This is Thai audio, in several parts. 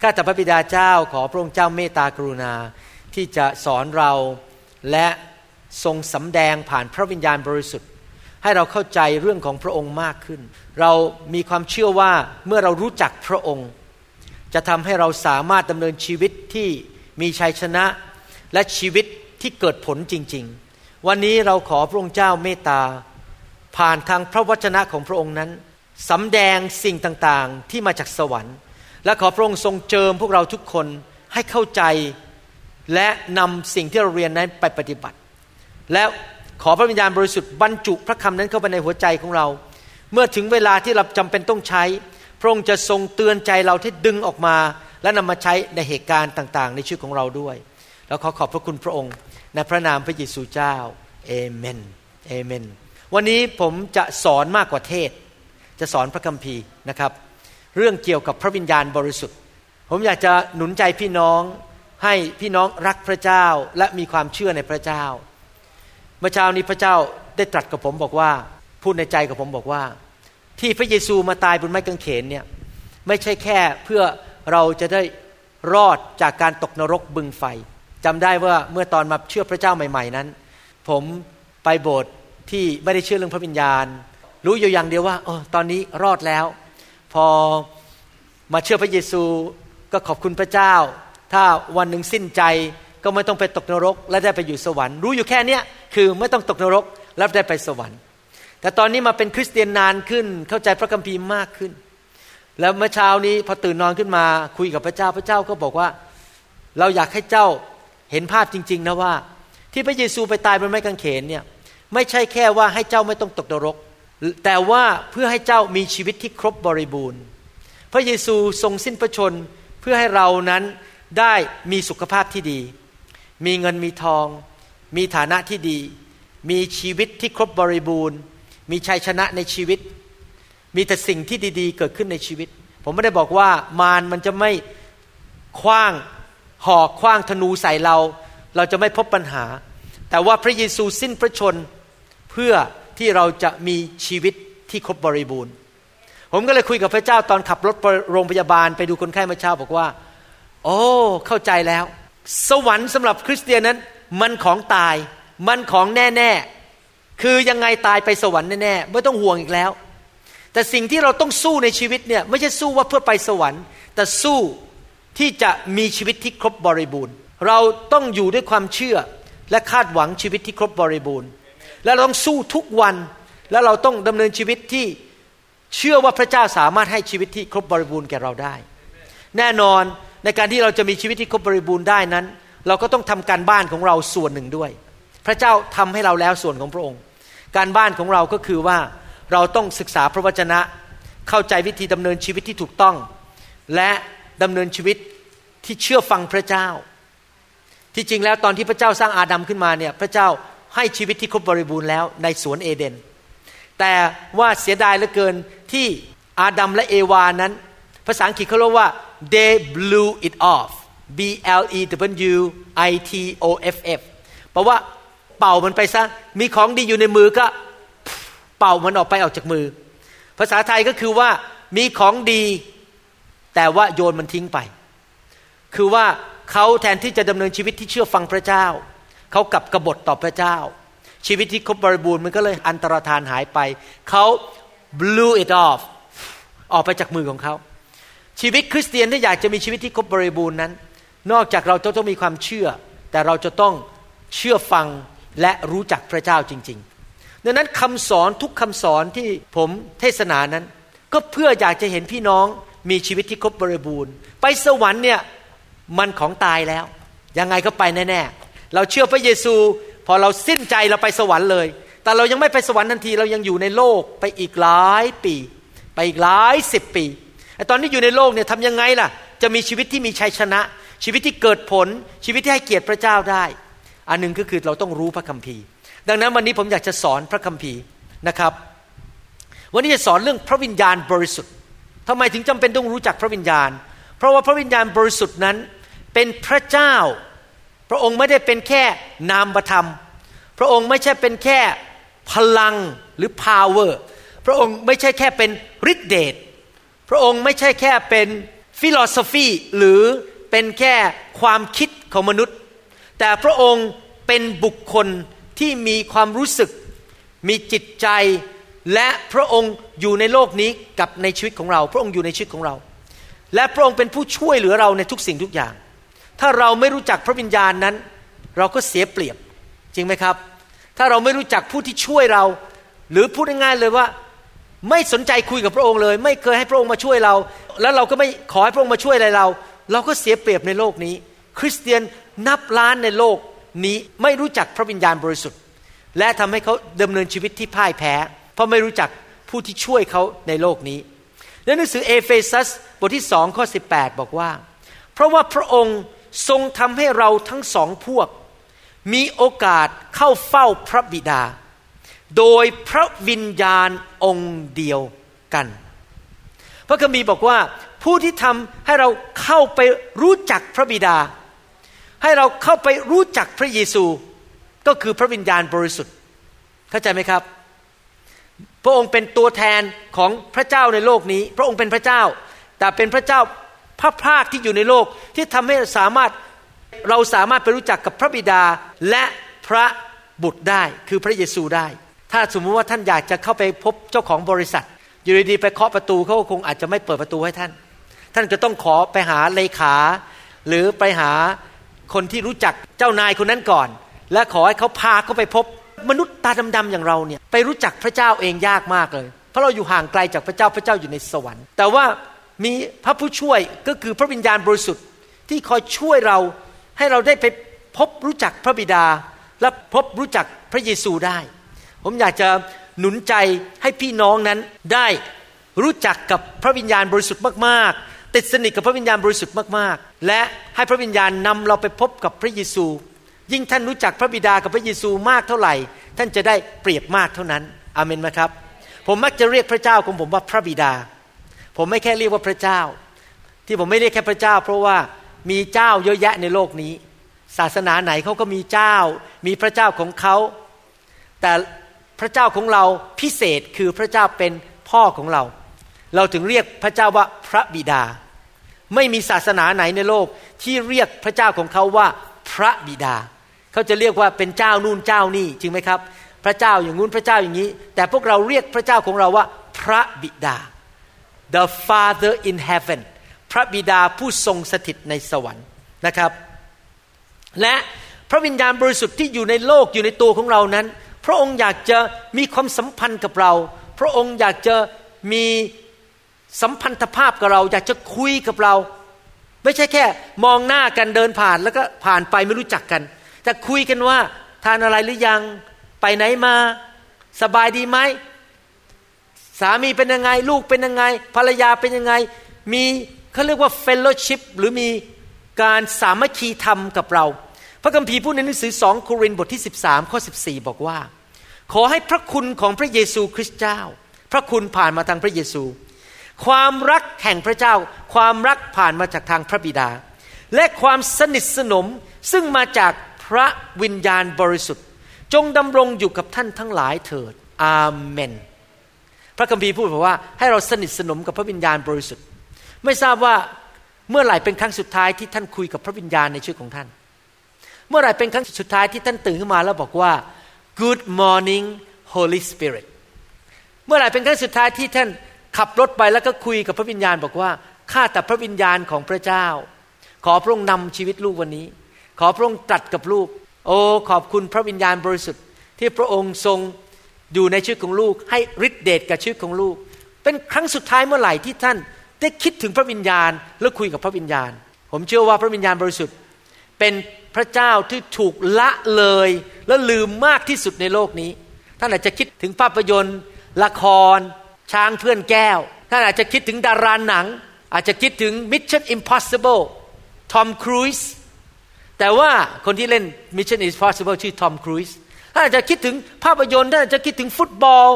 ข้าแต่พระบิดาเจ้าขอพระองค์เจ้าเมตตากรุณาที่จะสอนเราและทรงสำแดงผ่านพระวิญญาณบริสุทธิ์ ให้เราเข้าใจเรื่องของพระองค์มากขึ้น เรามีความเชื่อว่าเมื่อเรารู้จักพระองค์ จะทำให้เราสามารถดำเนินชีวิตที่มีชัยชนะและชีวิตที่เกิดผลจริง ๆ วันนี้เราขอพระองค์เจ้าเมตตา ผ่านทางพระวจนะของพระองค์นั้นสำแดงสิ่งต่างๆที่มาจากสวรรค์ และขอพระองค์ทรงเจิมพวกเราทุกคนให้เข้าใจและนำสิ่งที่เราเรียนนั้นไปปฏิบัติ และขอพระวิญญาณบริสุทธิ์บรรจุพระคำนั้นเข้าไปในหัวใจของเรา เมื่อถึงเวลาที่เราจำเป็นต้องใช้ พระองค์จะทรงเตือนใจเราที่ดึงออกมา และนำมาใช้ในเหตุการณ์ต่าง ๆ ในชีวิตของเราด้วย แล้วขอขอบพระคุณพระองค์ ในพระนามพระเยซูเจ้าเอเมนเอเมน วันนี้ผมจะสอนมากกว่าเทศ จะสอนพระคัมภีร์นะครับ เรื่องเกี่ยวกับพระวิญญาณบริสุทธิ์ ผมอยากจะหนุนใจพี่น้องให้พี่น้องรักพระเจ้าและมีความเชื่อในพระเจ้า เมื่อเช้านี้พระเจ้าได้ตรัสกับผมบอกว่า พูดในใจกับผมบอกว่า ที่พระเยซูมาตายบนไม้กางเขนเนี่ยไม่ใช่แค่เพื่อเราจะได้รอดจากการตกนรกบึงไฟจำได้ว่าเมื่อตอนมาเชื่อพระเจ้าใหม่ ๆนั้น ผมไปโบสถ์ที่ไม่ได้เชื่อเรื่องพระวิญญาณ รู้อยู่อย่างเดียวว่าออตอนนี้รอดแล้ว พอมาเชื่อพระเยซูก็ขอบคุณพระเจ้า ถ้าวันหนึ่งสิ้นใจก็ไม่ต้องไปตกนรก และได้ไปอยู่สวรรค์ รู้อยู่แค่เนี้ยคือไม่ต้องตกนรกแล้วได้ไปสวรรค์ แต่ตอนนี้มาเป็นคริสเตียนนานขึ้น เข้าใจพระคัมภีร์มากขึ้น แล้วเมื่อเช้านี้พอตื่นนอนขึ้นมาคุยกับพระเจ้าพระเจ้าก็บอกว่า เราอยากให้เจ้าเห็นภาพจริง ๆ นะว่า ที่พระเยซูไปตายบนไม้กางเขนเนี่ยไม่ใช่แค่ว่าให้เจ้าไม่ต้องตกนรก แต่ว่าเพื่อให้เจ้ามีชีวิตที่ครบบริบูรณ์ พระเยซูทรงสิ้นพระชนเพื่อให้เรานั้นได้มีสุขภาพที่ดี มีเงินมีทอง มีฐานะที่ดี มีชีวิตที่ครบบริบูรณ์ มีชัยชนะในชีวิต มีแต่สิ่งที่ดีๆ เกิดขึ้นในชีวิต ผมไม่ได้บอกว่ามารมันจะไม่คว้างหอกคว้างธนูใส่เรา เราจะไม่พบปัญหา แต่ว่าพระเยซูสิ้นพระชนเพื่อ ที่เราจะมีชีวิตที่ครบบริบูรณ์ ผมก็เลยคุยกับพระเจ้าตอนขับรถไปโรงพยาบาลไปดูคนไข้เมื่อเช้าบอกว่า โอ้เข้าใจแล้ว สวรรค์สำหรับคริสเตียนนั้น มันของตาย มันของแน่ๆ คือยังไงตายไปสวรรค์แน่ๆไม่ต้องห่วงอีกแล้ว แต่สิ่งที่เราต้องสู้ในชีวิตเนี่ยไม่ใช่สู้ว่าเพื่อไปสวรรค์ แต่สู้ที่จะมีชีวิตที่ครบบริบูรณ์ เราต้องอยู่ด้วยความเชื่อและคาดหวังชีวิตที่ครบบริบูรณ์ และเราต้องสู้ทุกวัน และเราต้องดำเนินชีวิตที่เชื่อว่าพระเจ้าสามารถให้ชีวิตที่ครบบริบูรณ์แก่เราได้ แน่นอนในการที่เราจะมีชีวิตที่ครบบริบูรณ์ได้นั้น เราก็ต้องทำการบ้านของเราส่วนหนึ่งด้วย พระเจ้าทำให้เราแล้วส่วนของพระองค์ การบ้านของเราก็คือว่าเราต้องศึกษาพระวจนะ เข้าใจวิธีดำเนินชีวิตที่ถูกต้อง และดำเนินชีวิตที่เชื่อฟังพระเจ้า ที่จริงแล้วตอนที่พระเจ้าสร้างอาดัมขึ้นมาเนี่ยพระเจ้า ให้ชีวิตที่ครบบริบูรณ์แล้วในสวนเอเดน แต่ว่าเสียดายเหลือเกินที่อาดัมและเอวานั้น ภาษาอังกฤษเขาเรียกว่า they blew it off B L E W I T O F F แปลว่าเป่ามันไปซะ มีของดีอยู่ในมือก็เป่ามันออกไปออกจากมือ ภาษาไทยก็คือว่ามีของดี แต่ว่าโยนมันทิ้งไป คือว่าเขาแทนที่จะดำเนินชีวิตที่เชื่อฟังพระเจ้า เขากลับกบฏต่อพระเจ้า ชีวิตที่ครบบริบูรณ์มันก็เลยอันตรธานหายไป เขา blew it off ออกไปจากมือของเขา ชีวิตคริสเตียนที่อยากจะมีชีวิตที่ครบบริบูรณ์นั้น นอกจากเราจะต้องมีความเชื่อ แต่เราจะต้องเชื่อฟังและรู้จักพระเจ้าจริง ๆ ดังนั้นคำสอนทุกคำสอนที่ผมเทศนานั้น ก็เพื่ออยากจะเห็นพี่น้องมีชีวิตที่ครบบริบูรณ์ ไปสวรรค์เนี่ยมันของตายแล้ว ยังไงก็ไปแน่ ๆ เราเชื่อพระเยซู พอเราสิ้นใจเราไปสวรรค์เลย แต่เรายังไม่ไปสวรรค์ทันที เรายังอยู่ในโลกไปอีกหลายปี ไปอีกหลายสิบปีไอ้ตอนนี้อยู่ในโลกเนี่ยทำยังไงล่ะ จะมีชีวิตที่มีชัยชนะ ชีวิตที่เกิดผลชีวิตที่ให้เกียรติพระเจ้าได้ อันหนึ่งก็คือเราต้องรู้พระคัมภีร์ ดังนั้นวันนี้ผมอยากจะสอนพระคัมภีร์นะครับ วันนี้จะสอนเรื่องพระวิญญาณบริสุทธิ์ทำไมถึงจำเป็นต้องรู้จักพระวิญญาณ เพราะว่าพระวิญญาณบริสุทธิ์นั้น เป็นพระเจ้า พระองค์ไม่ได้เป็นแค่นามธรรม พระองค์ไม่ใช่เป็นแค่พลังหรือ power พระองค์ไม่ใช่แค่เป็นฤทธิเดชพระองค์ไม่ใช่แค่เป็นฟิโลโซฟีหรือเป็นแค่ความคิดของมนุษย์ แต่พระองค์เป็นบุคคลที่มีความรู้สึก มีจิตใจ และพระองค์อยู่ในโลกนี้กับในชีวิตของเรา พระองค์อยู่ในชีวิตของเรา และพระองค์เป็นผู้ช่วยเหลือเราในทุกสิ่งทุกอย่าง ถ้าเราไม่รู้จักพระวิญญาณนั้น เราก็เสียเปรียบจริงไหมครับ ถ้าเราไม่รู้จักผู้ที่ช่วยเรา หรือพูดง่ายๆเลยว่า ไม่สนใจคุยกับพระองค์เลย ไม่เคยให้พระองค์มาช่วยเรา แล้วเราก็ไม่ขอให้พระองค์มาช่วยอะไรเรา เราก็เสียเปรียบในโลกนี้ คริสเตียนนับล้านในโลกนี้ไม่รู้จักพระวิญญาณบริสุทธิ์ และทำให้เขาดำเนินชีวิตที่พ่ายแพ้ เพราะไม่รู้จักผู้ที่ช่วยเขาในโลกนี้ในหนังสือเอเฟซัสบทที่สองข้อ18บอกว่า เพราะว่าพระองค์ ทรงทำให้เราทั้งสองพวก มีโอกาสเข้าเฝ้าพระบิดา โดยพระวิญญาณองค์เดียวกัน พระคัมภีร์บอกว่าผู้ที่ทำให้เราเข้าไปรู้จักพระบิดา ให้เราเข้าไปรู้จักพระเยซู ก็คือพระวิญญาณบริสุทธิ์ เข้าใจไหมครับ พระองค์เป็นตัวแทนของพระเจ้าในโลกนี้ พระองค์เป็นพระเจ้า แต่เป็นพระเจ้า พระภาคที่อยู่ในโลกที่ทำให้สามารถเราสามารถไปรู้จักกับพระบิดาและพระบุตรได้คือพระเยซูได้ ถ้าสมมุติว่าท่านอยากจะเข้าไปพบเจ้าของบริษัท อยู่ดีๆไปเคาะประตูเขาคงอาจจะไม่เปิดประตูให้ท่าน ท่านจะต้องขอไปหาเลขา หรือไปหาคนที่รู้จักเจ้านายคนนั้นก่อน และขอให้เขาพาเขาไปพบมนุษย์ตาดำๆอย่างเราเนี่ยไปรู้จักพระเจ้าเองยากมากเลย เพราะเราอยู่ห่างไกลจากพระเจ้าพระเจ้าอยู่ในสวรรค์ แต่ว่า มีพระผู้ช่วยก็คือพระวิญญาณบริสุทธิ์ที่คอยช่วยเราให้เราได้ไปพบรู้จักพระบิดา และพบรู้จักพระเยซูได้ ผมอยากจะหนุนใจให้พี่น้องนั้นได้รู้จักกับพระวิญญาณบริสุทธิ์มากๆ ติดสนิทกับพระวิญญาณบริสุทธิ์มากๆ และให้พระวิญญาณนำเราไปพบกับพระเยซู ยิ่งท่านรู้จักพระบิดากับพระเยซูมากเท่าไหร่ ท่านจะได้เปรียบมากเท่านั้น อาเมนไหมครับ ผมมักจะเรียกพระเจ้าของผมว่าพระบิดา ผมไม่แค่เรียกว่าพระเจ้า ที่ผมไม่เรียกแค่พระเจ้า เพราะว่ามีเจ้าเยอะแยะในโลกนี้ ศาสนาไหนเขาก็มีเจ้า มีพระเจ้าของเขา แต่พระเจ้าของเราพิเศษคือพระเจ้าเป็นพ่อของเรา เราถึงเรียกพระเจ้าว่าพระบิดา ไม่มีศาสนาไหนในโลกที่เรียกพระเจ้าของเขาว่าพระบิดา เขาจะเรียกว่าเป็นเจ้านู่นเจ้านี่จริงไหมครับ พระเจ้าอย่างงู้นพระเจ้าอย่างนี้ แต่พวกเราเรียกพระเจ้าของเราว่าพระบิดา the Father in heaven พระบิดาผู้ทรงสถิตในสวรรค์นะครับ และพระวิญญาณบริสุทธิ์ที่อยู่ในโลกอยู่ในตัวของเรานั้น พระองค์อยากจะมีความสัมพันธ์กับเรา พระองค์อยากจะมีสัมพันธภาพกับเรา อยากจะคุยกับเรา ไม่ใช่แค่ มองหน้ากันเดินผ่านแล้วก็ผ่านไปไม่รู้จักกัน แต่คุยกันว่าทานอะไรหรือยังไปไหนมา สบายดีไหม สามีเป็นยังไง ลูกเป็นยังไง ภรรยาเป็นยังไง มีเขาเรียกว่าเฟลโลชิพหรือมีการสามัคคีธรรมกับเรา พระคัมภีร์พูดในหนังสือสองโครินธ์บทที่ 13 ข้อ 14 บอกว่า ขอให้พระคุณของพระเยซูคริสต์เจ้า พระคุณผ่านมาทางพระเยซู ความรักแห่งพระเจ้า ความรักผ่านมาจากทางพระบิดา และความสนิทสนมซึ่งมาจากพระวิญญาณบริสุทธิ์ จงดำรงอยู่กับท่านทั้งหลายเถิด อาเมน พระคัมภีร์พูดบอกว่าให้เราสนิทสนมกับพระวิญญาณบริสุทธิ์ ไม่ทราบว่าเมื่อไหร่เป็นครั้งสุดท้ายที่ท่านคุยกับพระวิญญาณในชีวิตของท่าน เมื่อไหร่เป็นครั้งสุดท้ายที่ท่านตื่นขึ้นมาแล้วบอกว่า Good morning Holy Spirit เมื่อไหร่เป็นครั้งสุดท้ายที่ท่านขับรถไปแล้วก็คุยกับพระวิญญาณบอกว่าข้าแต่พระวิญญาณของพระเจ้า ขอพระองค์นำชีวิตลูกวันนี้ ขอพระองค์ตรัสกับลูก โอ้ขอบคุณพระวิญญาณบริสุทธิ์ ที่พระองค์ทรง อยู่ในชีวิตของลูก ให้ฤทธิเดชกับชีวิตของลูก เป็นครั้งสุดท้ายเมื่อไหร่ที่ท่านได้คิดถึงพระวิญญาณแล้วคุยกับพระวิญญาณ ผมเชื่อว่าพระวิญญาณบริสุทธิ์ เป็นพระเจ้าที่ถูกละเลยและลืมมากที่สุดในโลกนี้ ท่านอาจจะคิดถึงภาพยนตร์ ละคร ช้างเพื่อนแก้ว ท่านอาจจะคิดถึงดาราหนัง อาจจะคิดถึง Mission Impossible ทอมครูซแต่ว่าคนที่เล่น Mission Impossible ชื่อทอมครูซ ท่านอาจจะคิดถึงภาพยนตร์ท่านอาจจะคิดถึงฟุตบอล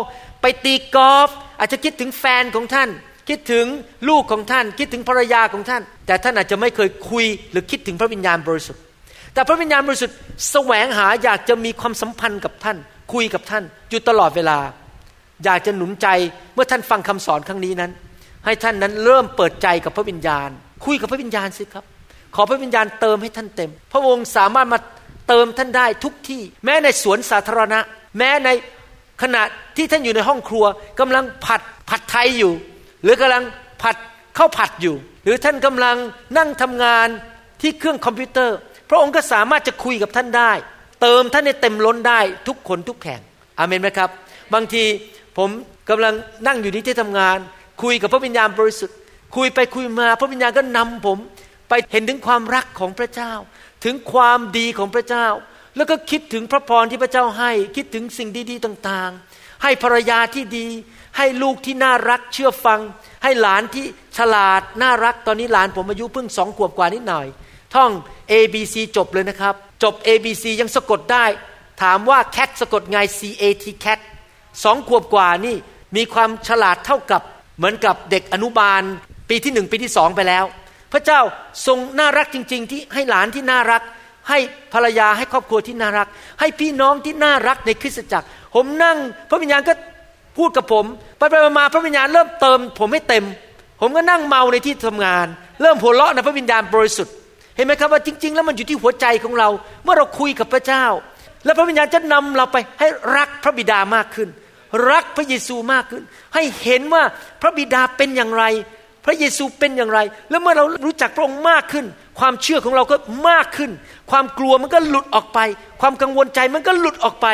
ไปตีกอล์ฟอาจจะคิดถึงแฟนของท่าน คิดถึงลูกของท่าน คิดถึงภรรยาของท่าน แต่ท่านอาจจะไม่เคยคุยหรือคิดถึงพระวิญญาณบริสุทธิ์ แต่พระวิญญาณบริสุทธิ์แสวงหาอยากจะมีความสัมพันธ์กับท่าน คุยกับท่านอยู่ตลอดเวลา อยากจะหนุนใจเมื่อท่านฟังคำสอนครั้งนี้นั้น ให้ท่านนั้นเริ่มเปิดใจกับพระวิญญาณ คุยกับพระวิญญาณสิครับ ขอพระวิญญาณเติมให้ท่านเต็ม พระองค์สามารถมา เติมท่านได้ทุกที่ แม้ในสวนสาธารณะ แม้ในขณะที่ท่านอยู่ในห้องครัวกำลังผัดผัดไทยอยู่ หรือกำลังผัดข้าวผัดอยู่ หรือท่านกำลังนั่งทำงานที่เครื่องคอมพิวเตอร์ พระองค์ก็สามารถจะคุยกับท่านได้ เติมท่านในเต็มล้นได้ทุกคนทุกแห่งอเมนไหมครับ บางทีผมกำลังนั่งอยู่ที่ที่ทำงาน คุยกับพระวิญญาณบริสุทธิ์ คุยไปคุยมาพระวิญญาณก็นำผม ไปเห็นถึงความรักของพระเจ้า ถึงความดีของพระเจ้า แล้วก็คิดถึงพระพรที่พระเจ้าให้ คิดถึงสิ่งดีๆต่างๆ ให้ภรรยาที่ดี ให้ลูกที่น่ารักเชื่อฟัง ให้หลานที่ฉลาดน่ารักตอนนี้หลานผมอายุเพิ่งสองขวบกว่านิดหน่อย ท่อง A B C จบเลยนะครับ จบ A B C ยังสะกดได้ ถามว่า cat สะกดไง C A T cat สองขวบกว่านี่มีความฉลาดเท่ากับเหมือนกับเด็กอนุบาล ปีที่หนึ่งปีที่สองไปแล้ว พระเจ้าทรงน่ารักจริง ๆ ที่ให้หลานที่น่ารัก ให้ภรรยาให้ครอบครัวที่น่ารัก ให้พี่น้องที่น่ารักในคริสตจักร ผมนั่ง พระวิญญาณก็พูดกับผมไปไปมาพระวิญญาณเริ่มเติม ผมให้เต็ม ผมก็นั่งเมาในที่ทำงาน เริ่มหัวเราะในพระวิญญาณบริสุทธิ์เห็นไหมครับว่าจริง ๆ แล้วมันอยู่ที่หัวใจของเรา เมื่อเราคุยกับพระเจ้า แล้วพระวิญญาณจะนำเราไปให้รักพระบิดามากขึ้น รักพระเยซูมากขึ้น ให้เห็นว่าพระบิดาเป็นอย่างไร พระเยซูเป็นอย่างไร แล้วเมื่อเรารู้จักพระองค์มากขึ้น ความเชื่อของเราก็มากขึ้น ความกลัวมันก็หลุดออกไป ความกังวลใจมันก็หลุดออกไป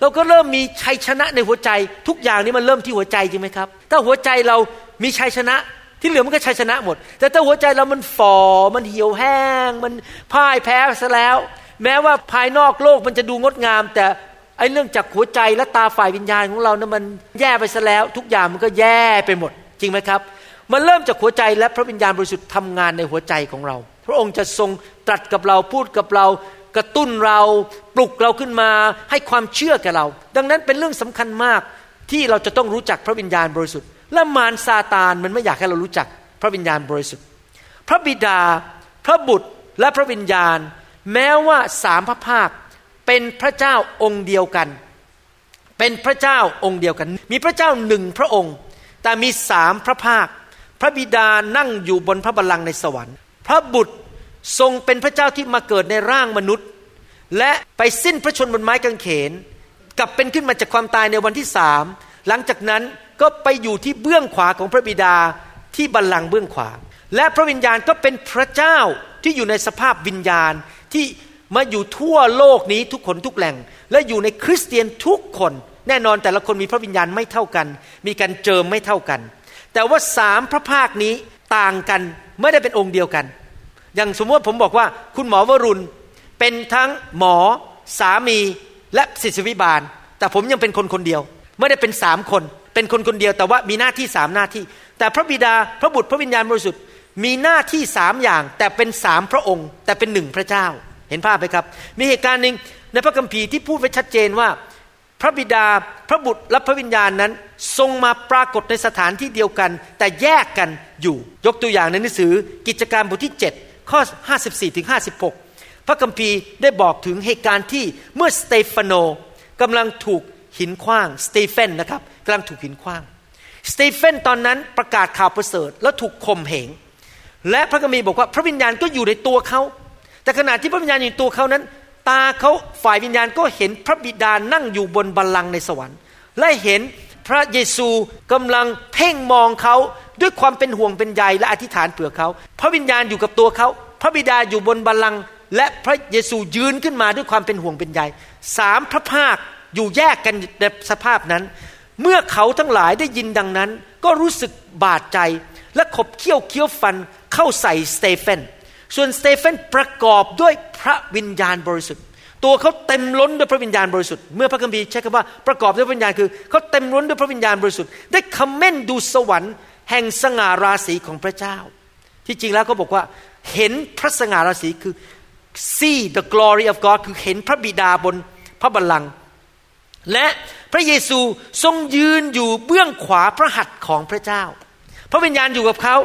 เราก็เริ่มมีชัยชนะในหัวใจ ทุกอย่างนี้มันเริ่มที่หัวใจจริงไหมครับ ถ้าหัวใจเรามีชัยชนะที่เหลือมันก็ชัยชนะหมด แต่ถ้าหัวใจเรามันฝ่อ มันเหี่ยวแห้ง มันพ่ายแพ้ซะแล้ว แม้ว่าภายนอกโลกมันจะดูงดงาม แต่ไอ้เรื่องจากหัวใจและตาฝ่ายวิญญาณของเรานะั้นมันแย่ไปซะแล้ว ทุกอย่างมันก็แย่ไปหมด จริงไหมครับ มันเริ่มจากหัวใจและพระวิญญาณบริสุทธิ์ทำงานในหัวใจของเรา พระองค์จะทรงตรัสกับเราพูดกับเรา กระตุ้นเราปลุกเราขึ้นมา ให้ความเชื่อแก่เรา ดังนั้นเป็นเรื่องสำคัญมากที่เราจะต้องรู้จักพระวิญญาณบริสุทธิ์ และมารซาตานมันไม่อยากให้เรารู้จักพระวิญญาณบริสุทธิ์ พระบิดา พระบุตรและพระวิญญาณ แม้ว่าสามพระภาคเป็นพระเจ้าองค์เดียวกัน เป็นพระเจ้าองค์เดียวกัน มีพระเจ้าหนึ่งพระองค์ แต่มีสามพระภาค พระบิดานั่งอยู่บนพระบัลลังก์ในสวรรค์ พระบุตรทรงเป็นพระเจ้าที่มาเกิดในร่างมนุษย์ และไปสิ้นพระชนบนไม้กางเขน กลับเป็นขึ้นมาจากความตายในวันที่สามหลังจากนั้นก็ไปอยู่ที่เบื้องขวาของพระบิดาที่บัลลังก์เบื้องขวา และพระวิญญาณก็เป็นพระเจ้าที่อยู่ในสภาพวิญญาณที่มาอยู่ทั่วโลกนี้ทุกคนทุกแหล่ง และอยู่ในคริสเตียนทุกคน แน่นอนแต่ละคนมีพระวิญญาณไม่เท่ากัน มีการเจิมไม่เท่ากัน แต่ว่าสามพระภาคนี้ต่างกันไม่ได้เป็นองค์เดียวกัน อย่างสมมติผมบอกว่า คุณหมอวรุณเป็นทั้งหมอ สามีและศิษวิบาล แต่ผมยังเป็นคนคนเดียว ไม่ได้เป็นสามคน เป็นคนคนเดียวแต่ว่ามีหน้าที่สามหน้าที่ แต่พระบิดาพระบุตรพระวิญญาณบริสุทธิ์มีหน้าที่สามอย่าง แต่เป็นสามพระองค์ แต่เป็นหนึ่งพระเจ้า เห็นภาพไหมครับ มีเหตุการณ์หนึ่งในพระคัมภีร์ที่พูดไว้ชัดเจนว่า พระบิดาพระบุตรและพระวิญญาณนั้น ทรงมาปรากฏในสถานที่เดียวกัน แต่แยกกันอยู่ยกตัวอย่างในหนังสือกิจการบทที่ 7 ข้อ 54ถึง56 พระคัมภีร์ได้บอกถึงเหตุการณ์ที่เมื่อสเตฟานโนกำลังถูกหินขว้างสเตเฟนนะครับกำลังถูกหินขว้างสเตเฟนตอนนั้นประกาศข่าวประเสริฐแล้วถูกข่มเหงและพระคัมภีร์บอกว่าพระวิญญาณก็อยู่ในตัวเขาแต่ขณะที่พระวิญญาณอยู่ตัวเขานั้น ตาเขาฝ่ายวิญญาณก็เห็นพระบิดานั่งอยู่บนบัลลังก์ในสวรรค์ และเห็นพระเยซูกำลังเพ่งมองเขาด้วยความเป็นห่วงเป็นใยและอธิษฐานเผื่อเขา พระวิญญาณอยู่กับตัวเขา พระบิดาอยู่บนบัลลังก์และพระเยซูยืนขึ้นมาด้วยความเป็นห่วงเป็นใยสามพระภาคอยู่แยกกันในสภาพนั้น เมื่อเขาทั้งหลายได้ยินดังนั้น ก็รู้สึกบาดใจและขบเคี้ยวเคี้ยวฟันเข้าใส่สเตเฟน ส่วนสเตเฟนประกอบด้วยพระวิญญาณบริสุทธิ์ ตัวเขาเต็มล้นด้วยพระวิญญาณบริสุทธิ์ เมื่อพระคัมภีร์ใช้คำว่าประกอบด้วยพระวิญญาณคือเขาเต็มล้นด้วยพระวิญญาณบริสุทธิ์ ได้คำเม่นดูสวรรค์แห่งสง่าราศีของพระเจ้า ที่จริงแล้วเขาบอกว่าเห็นพระสง่าราศีคือ see the glory of God คือเห็นพระบิดาบนพระบัลลังก์และพระเยซูทรงยืนอยู่เบื้องขวาพระหัตถ์ของพระเจ้า พระวิญญาณอยู่กับเขา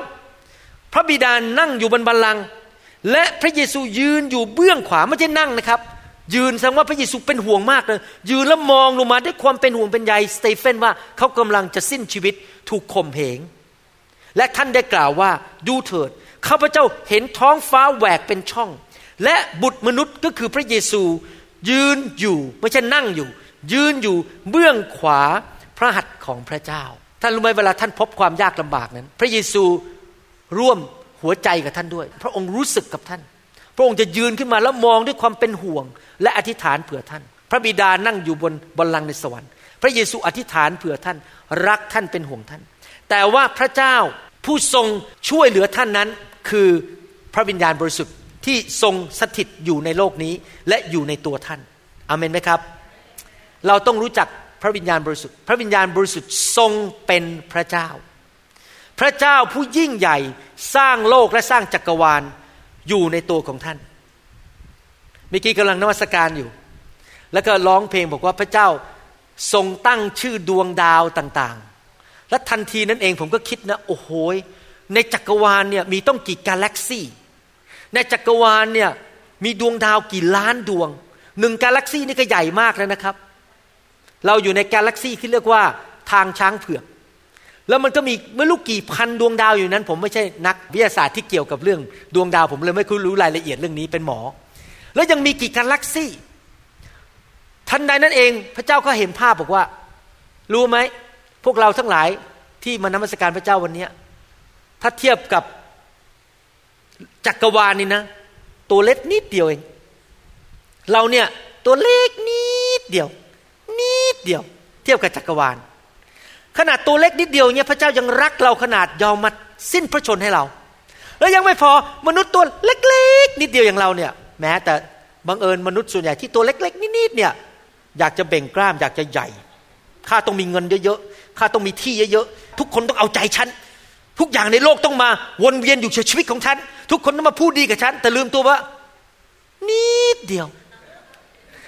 พระบิดานั่งอยู่บนบัลลังก์ และพระเยซูยืนอยู่เบื้องขวาไม่ใช่นั่งนะครับ ยืนแสดงว่าพระเยซูเป็นห่วงมากเลย ยืนแล้วมองลงมาด้วยความเป็นห่วงเป็นใยสเตเฟนว่าเขากำลังจะสิ้นชีวิตถูกข่มเหง และท่านได้กล่าวว่าดูเถิดข้าพเจ้าเห็นท้องฟ้าแหวกเป็นช่อง และบุตรมนุษย์ก็คือพระเยซูยืนอยู่ไม่ใช่นั่งอยู่ ยืนอยู่เบื้องขวาพระหัตถ์ของพระเจ้า ท่านรู้ไหมเวลาท่านพบความยากลำบากนั้น พระเยซูร่วม หัวใจกับท่านด้วย พระองค์รู้สึกกับท่าน พระองค์จะยืนขึ้นมาแล้วมองด้วยความเป็นห่วง และอธิษฐานเผื่อท่าน พระบิดานั่งอยู่บนบนลังในสวรรค์ พระเยซูอธิษฐานเผื่อท่าน รักท่านเป็นห่วงท่าน แต่ว่าพระเจ้าผู้ทรงช่วยเหลือท่านนั้นคือพระวิญญาณบริสุทธิ์ที่ทรงสถิตอยู่ในโลกนี้และอยู่ในตัวท่านอเมนไหมครับ เราต้องรู้จักพระวิญญาณบริสุทธิ์ พระวิญญาณบริสุทธิ์ทรงเป็นพระเจ้า พระเจ้าผู้ยิ่งใหญ่สร้างโลกและสร้างจักรวาลอยู่ในตัวของท่านเมื่อกี้กำลังนมัสการอยู่ แล้วก็ร้องเพลงบอกว่าพระเจ้าทรงตั้งชื่อดวงดาวต่างๆ และทันทีนั้นเองผมก็คิดนะโอ้โหในจักรวาลเนี่ยมีต้องกี่กาแล็กซี่ ในจักรวาลเนี่ยมีดวงดาวกี่ล้านดวงหนึ่งกาแล็กซี่นี่ก็ใหญ่มากแล้วนะครับ เราอยู่ในกาแล็กซี่ที่เรียกว่าทางช้างเผือก แล้วมันก็มีไม่รู้กี่พันดวงดาวอยู่นั้น ผมไม่ใช่นักวิทยาศาสตร์ที่เกี่ยวกับเรื่องดวงดาว ผมเลยไม่คุ้รู้รายละเอียดเรื่องนี้เป็นหมอ แล้วยังมีกี่กาแล็กซี่ทันใดนั้นเองพระเจ้าก็เห็นภาพบอกว่า รู้ไหมพวกเราทั้งหลายที่มานมัสการพระเจ้าวันนี้ถ้าเทียบกับจักรวาลนี่นะ ตัวเล็กนิดเดียวเอง เราเนี่ยตัวเล็กนิดเดียว นิดเดียว เทียบกับจักรวาล ขนาดตัวเล็กนิดเดียวเนี่ยพระเจ้ายังรักเราขนาดยอมมาสิ้นพระชนให้เรา แล้วยังไม่พอมนุษย์ตัวเล็กๆ นิดเดียวอย่างเราเนี่ย แม้แต่บังเอิญมนุษย์ส่วนใหญ่ที่ตัวเล็ก ๆ นิดๆเนี่ย อยากจะเบ่งกล้ามอยากจะใหญ่ข้าต้องมีเงินเยอะๆข้าต้องมีที่เยอะๆทุกคนต้องเอาใจฉันทุกอย่างในโลกต้องมาวนเวียนอยู่ชีวิตของฉัน ทุกคนต้องมาพูดดีกับฉัน แต่ลืมตัวว่า นิดเดียว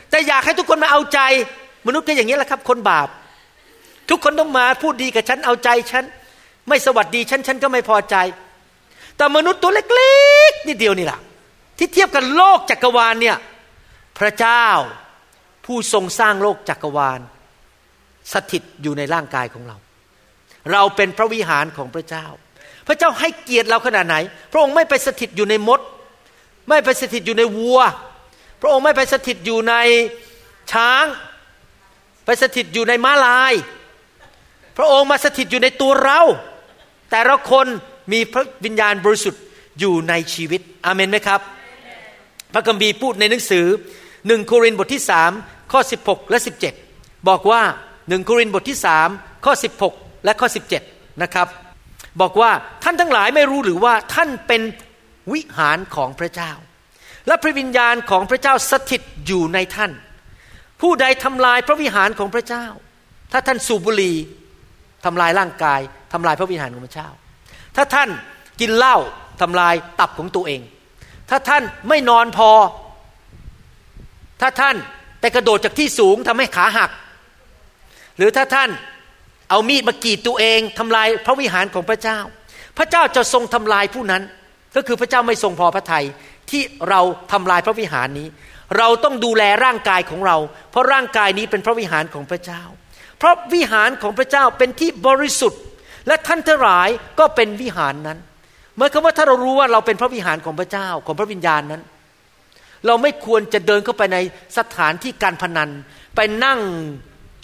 แต่อยากให้ทุกคนมาเอาใจ มนุษย์ก็อย่างนี้แหละครับ คนบาป ทุกคนต้องมาพูดดีกับฉันเอาใจฉัน ไม่สวัสดีฉันฉันก็ไม่พอใจ แต่มนุษย์ตัวเล็กๆนิดเดียวนี่แหละที่เทียบกันโลกจักรวาลเนี่ยพระเจ้าผู้ทรงสร้างโลกจักรวาล สถิตอยู่ในร่างกายของเรา เราเป็นพระวิหารของพระเจ้า พระเจ้าให้เกียรติเราขนาดไหน พระองค์ไม่ไปสถิตอยู่ในมด ไม่ไปสถิตอยู่ในวัว พระองค์ไม่ไปสถิตอยู่ในช้าง ไปสถิตอยู่ในม้าลาย พระองค์มาสถิตอยู่ในตัวเรา แต่ละคนมีพระวิญญาณบริสุทธิ์อยู่ในชีวิตอาเมนไหมครับ พระคัมภีร์พูดในหนังสือหนึ่งโครินธ์บทที่สามข้อ 16 และ 17 บอกว่าหนึ่งโครินธ์บทที่สามข้อ 16 และข้อ 17 นะครับ บอกว่าท่านทั้งหลายไม่รู้หรือว่าท่านเป็นวิหารของพระเจ้า และพระวิญญาณของพระเจ้าสถิตอยู่ในท่าน ผู้ใดทำลายพระวิหารของพระเจ้า ถ้าท่านสูบบุหรี่ ทำลายร่างกายทำลายพระวิหารของพระเจ้า ถ้าท่านกินเหล้าทำลายตับของตัวเอง ถ้าท่านไม่นอนพอ ถ้าท่านไปกระโดดจากที่สูงทำให้ขาหัก หรือถ้าท่านเอามีดมากรีดตัวเองทำลายพระวิหารของพระเจ้า พระเจ้าจะทรงทำลายผู้นั้น ก็คือพระเจ้าไม่ทรงพอพระทัยที่เราทำลายพระวิหารนี้ เราต้องดูแลร่างกายของเรา เพราะร่างกายนี้เป็นพระวิหารของพระเจ้า เพราะวิหารของพระเจ้าเป็นที่บริสุทธิ์ และท่านทั้งหลายก็เป็นวิหารนั้นเมื่อคำว่าถ้าเรารู้ว่าเราเป็นพระวิหารของพระเจ้าของพระวิญญาณนั้น เราไม่ควรจะเดินเข้าไปในสถานที่การพนัน ไปนั่ง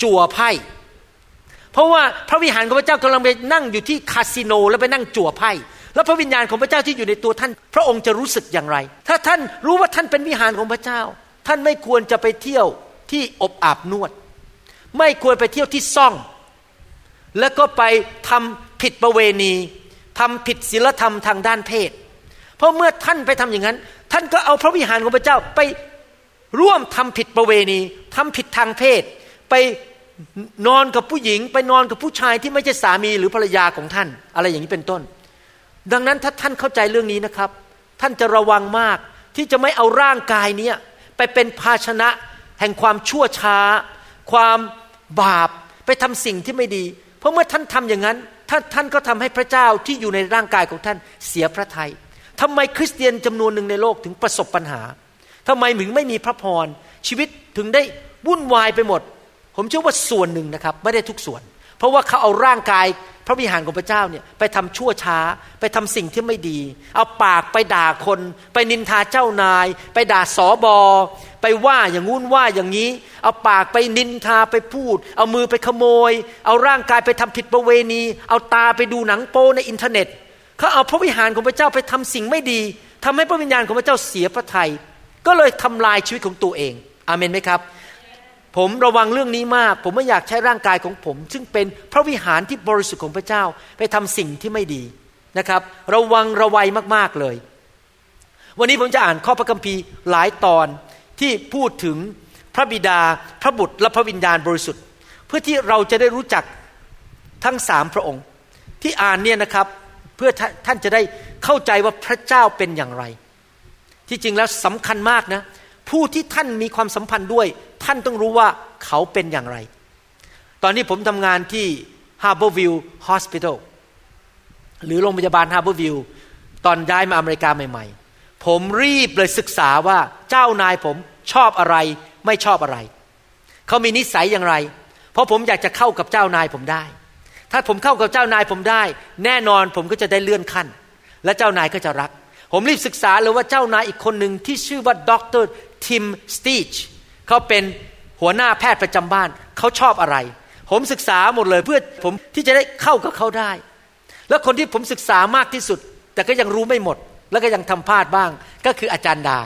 จั่วไพ่ เพราะว่าพระวิหารของพระเจ้ากำลังไปนั่งอยู่ที่คาสิโนแล้วไปนั่งจั่วไพ่แล้วพระวิญญาณของพระเจ้าที่อยู่ในตัวท่าน พระองค์จะรู้สึกอย่างไร ถ้าท่านรู้ว่าท่านเป็นวิหารของพระเจ้า ท่านไม่ควรจะไปเที่ยวที่อบอาบนวด ไม่ควรไปเที่ยวที่ซ่อง แล้วก็ไปทำผิดประเวณีทำผิดศีลธรรมทางด้านเพศ เพราะเมื่อท่านไปทำอย่างนั้น ท่านก็เอาพระวิหารของพระเจ้าไปร่วมทำผิดประเวณีทำผิดทางเพศ ไปนอนกับผู้หญิง ไปนอนกับผู้ชายที่ไม่ใช่สามีหรือภรรยาของท่าน อะไรอย่างนี้เป็นต้น ดังนั้นถ้าท่านเข้าใจเรื่องนี้นะครับ ท่านจะระวังมากที่จะไม่เอาร่างกายเนี้ยไปเป็นภาชนะแห่งความชั่วช้า ความ บาปไปทำสิ่งที่ไม่ดี เพราะเมื่อท่านทำอย่างนั้นท่านท่านก็ทำให้พระเจ้าที่อยู่ในร่างกายของท่านเสียพระทยัยทำไมคริสเตียนจำนวนหนึ่งในโลกถึงประสบปัญหาทำไมถึงไม่มีพระพรชีวิตถึงได้วุ่นวายไปหมด ผมเชื่อว่าส่วนหนึ่งนะครับ ไม่ได้ทุกส่วน เพราะว่าเขาเอาร่างกายพระวิหารของพระเจ้าเนี่ยไปทำชั่วช้า ไปทำสิ่งที่ไม่ดี เอาปากไปด่าคน ไปนินทาเจ้านาย ไปด่าสอบอ ไปว่าอย่างงู้นว่าอย่างนี้ เอาปากไปนินทาไปพูด เอามือไปขโมย เอาร่างกายไปทำผิดประเวณี เอาตาไปดูหนังโป้ในอินเทอร์เน็ตเขาเอาพระวิหารของพระเจ้าไปทำสิ่งไม่ดีทำให้พระวิญญาณของพระเจ้าเสียพระทยัยก็เลยทำลายชีวิตของตัวเองอเมนไหมครับ ผมระวังเรื่องนี้มาก ผมไม่อยากใช้ร่างกายของผม ซึ่งเป็นพระวิหารที่บริสุทธิ์ของพระเจ้าไปทำสิ่งที่ไม่ดีนะครับ ระวังระวัยมากๆเลย วันนี้ผมจะอ่านข้อพระคัมภีร์หลายตอนที่พูดถึงพระบิดา พระบุตรและพระวิญญาณบริสุทธิ์ เพื่อที่เราจะได้รู้จักทั้งสามพระองค์ ที่อ่านเนี่ยนะครับเพื่อท่านจะได้เข้าใจว่าพระเจ้าเป็นอย่างไร ที่จริงแล้วสำคัญมากนะ ผู้ที่ท่านมีความสัมพันธ์ด้วย ท่านต้องรู้ว่าเขาเป็นอย่างไร ตอนนี้ผมทำงานที่ Harborview Hospital หรือโรงพยาบาล Harborview ตอนย้ายมาอเมริกาใหม่ ๆ ผมรีบเลยศึกษาว่าเจ้านายผมชอบอะไรไม่ชอบอะไร เขามีนิสัยอย่างไร เพราะผมอยากจะเข้ากับเจ้านายผมได้ ถ้าผมเข้ากับเจ้านายผมได้ แน่นอนผมก็จะได้เลื่อนขั้น และเจ้านายก็จะรัก ผมรีบศึกษาเลยว่าเจ้านายอีกคนหนึ่งที่ชื่อว่าด็อกเตอร์ ทิมสตีชเขาเป็นหัวหน้าแพทย์ประจำบ้าน เขาชอบอะไร ผมศึกษาหมดเลยเพื่อผมที่จะได้เข้ากับเขาได้ แล้วคนที่ผมศึกษามากที่สุด แต่ก็ยังรู้ไม่หมด แล้วก็ยังทำพลาดบ้าง ก็คืออาจารย์ดา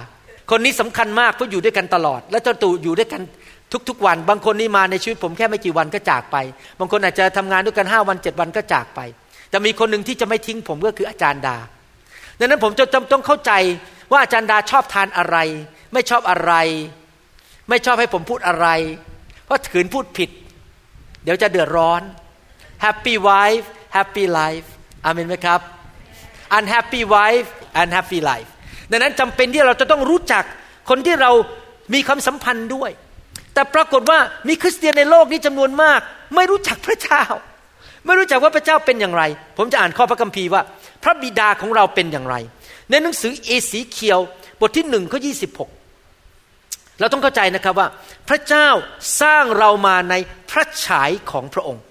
คนนี้สำคัญมากเพราะอยู่ด้วยกันตลอด และเจ้าตู่อยู่ด้วยกันทุกๆวัน บางคนนี่มาในชีวิตผมแค่ไม่กี่วันก็จากไป บางคนอาจจะทำงานด้วยกันห้าวันเจ็ดวันก็จากไป แต่มีคนหนึ่งที่จะไม่ทิ้งผมก็คืออาจารย์ดาดังนั้นผมจะต้องเข้าใจว่าอาจารย์ดาชอบทานอะไร ไม่ชอบอะไร ไม่ชอบให้ผมพูดอะไร เพราะถืนพูดผิด เดี๋ยวจะเดือดร้อน Happy wife happy life อามนไหมครับ Unhappy wife unhappy life ดังนั้นจำเป็นที่เราจะต้องรู้จักคนที่เรามีความสัมพันธ์ด้วย แต่ปรากฏว่ามีคริสเตียนในโลกนี้จำนวนมาก ไม่รู้จักพระเจ้า ไม่รู้จักว่าพระเจ้าเป็นอย่างไร ผมจะอ่านข้อพระคัมภีร์ว่า พระบิดาของเราเป็นอย่างไร ในหนังสือเอสีเคียวบทที่หนึ่งข้อยี่สิบหก เราต้องเข้าใจนะครับว่า พระเจ้าสร้างเรามาในพระฉายของพระองค์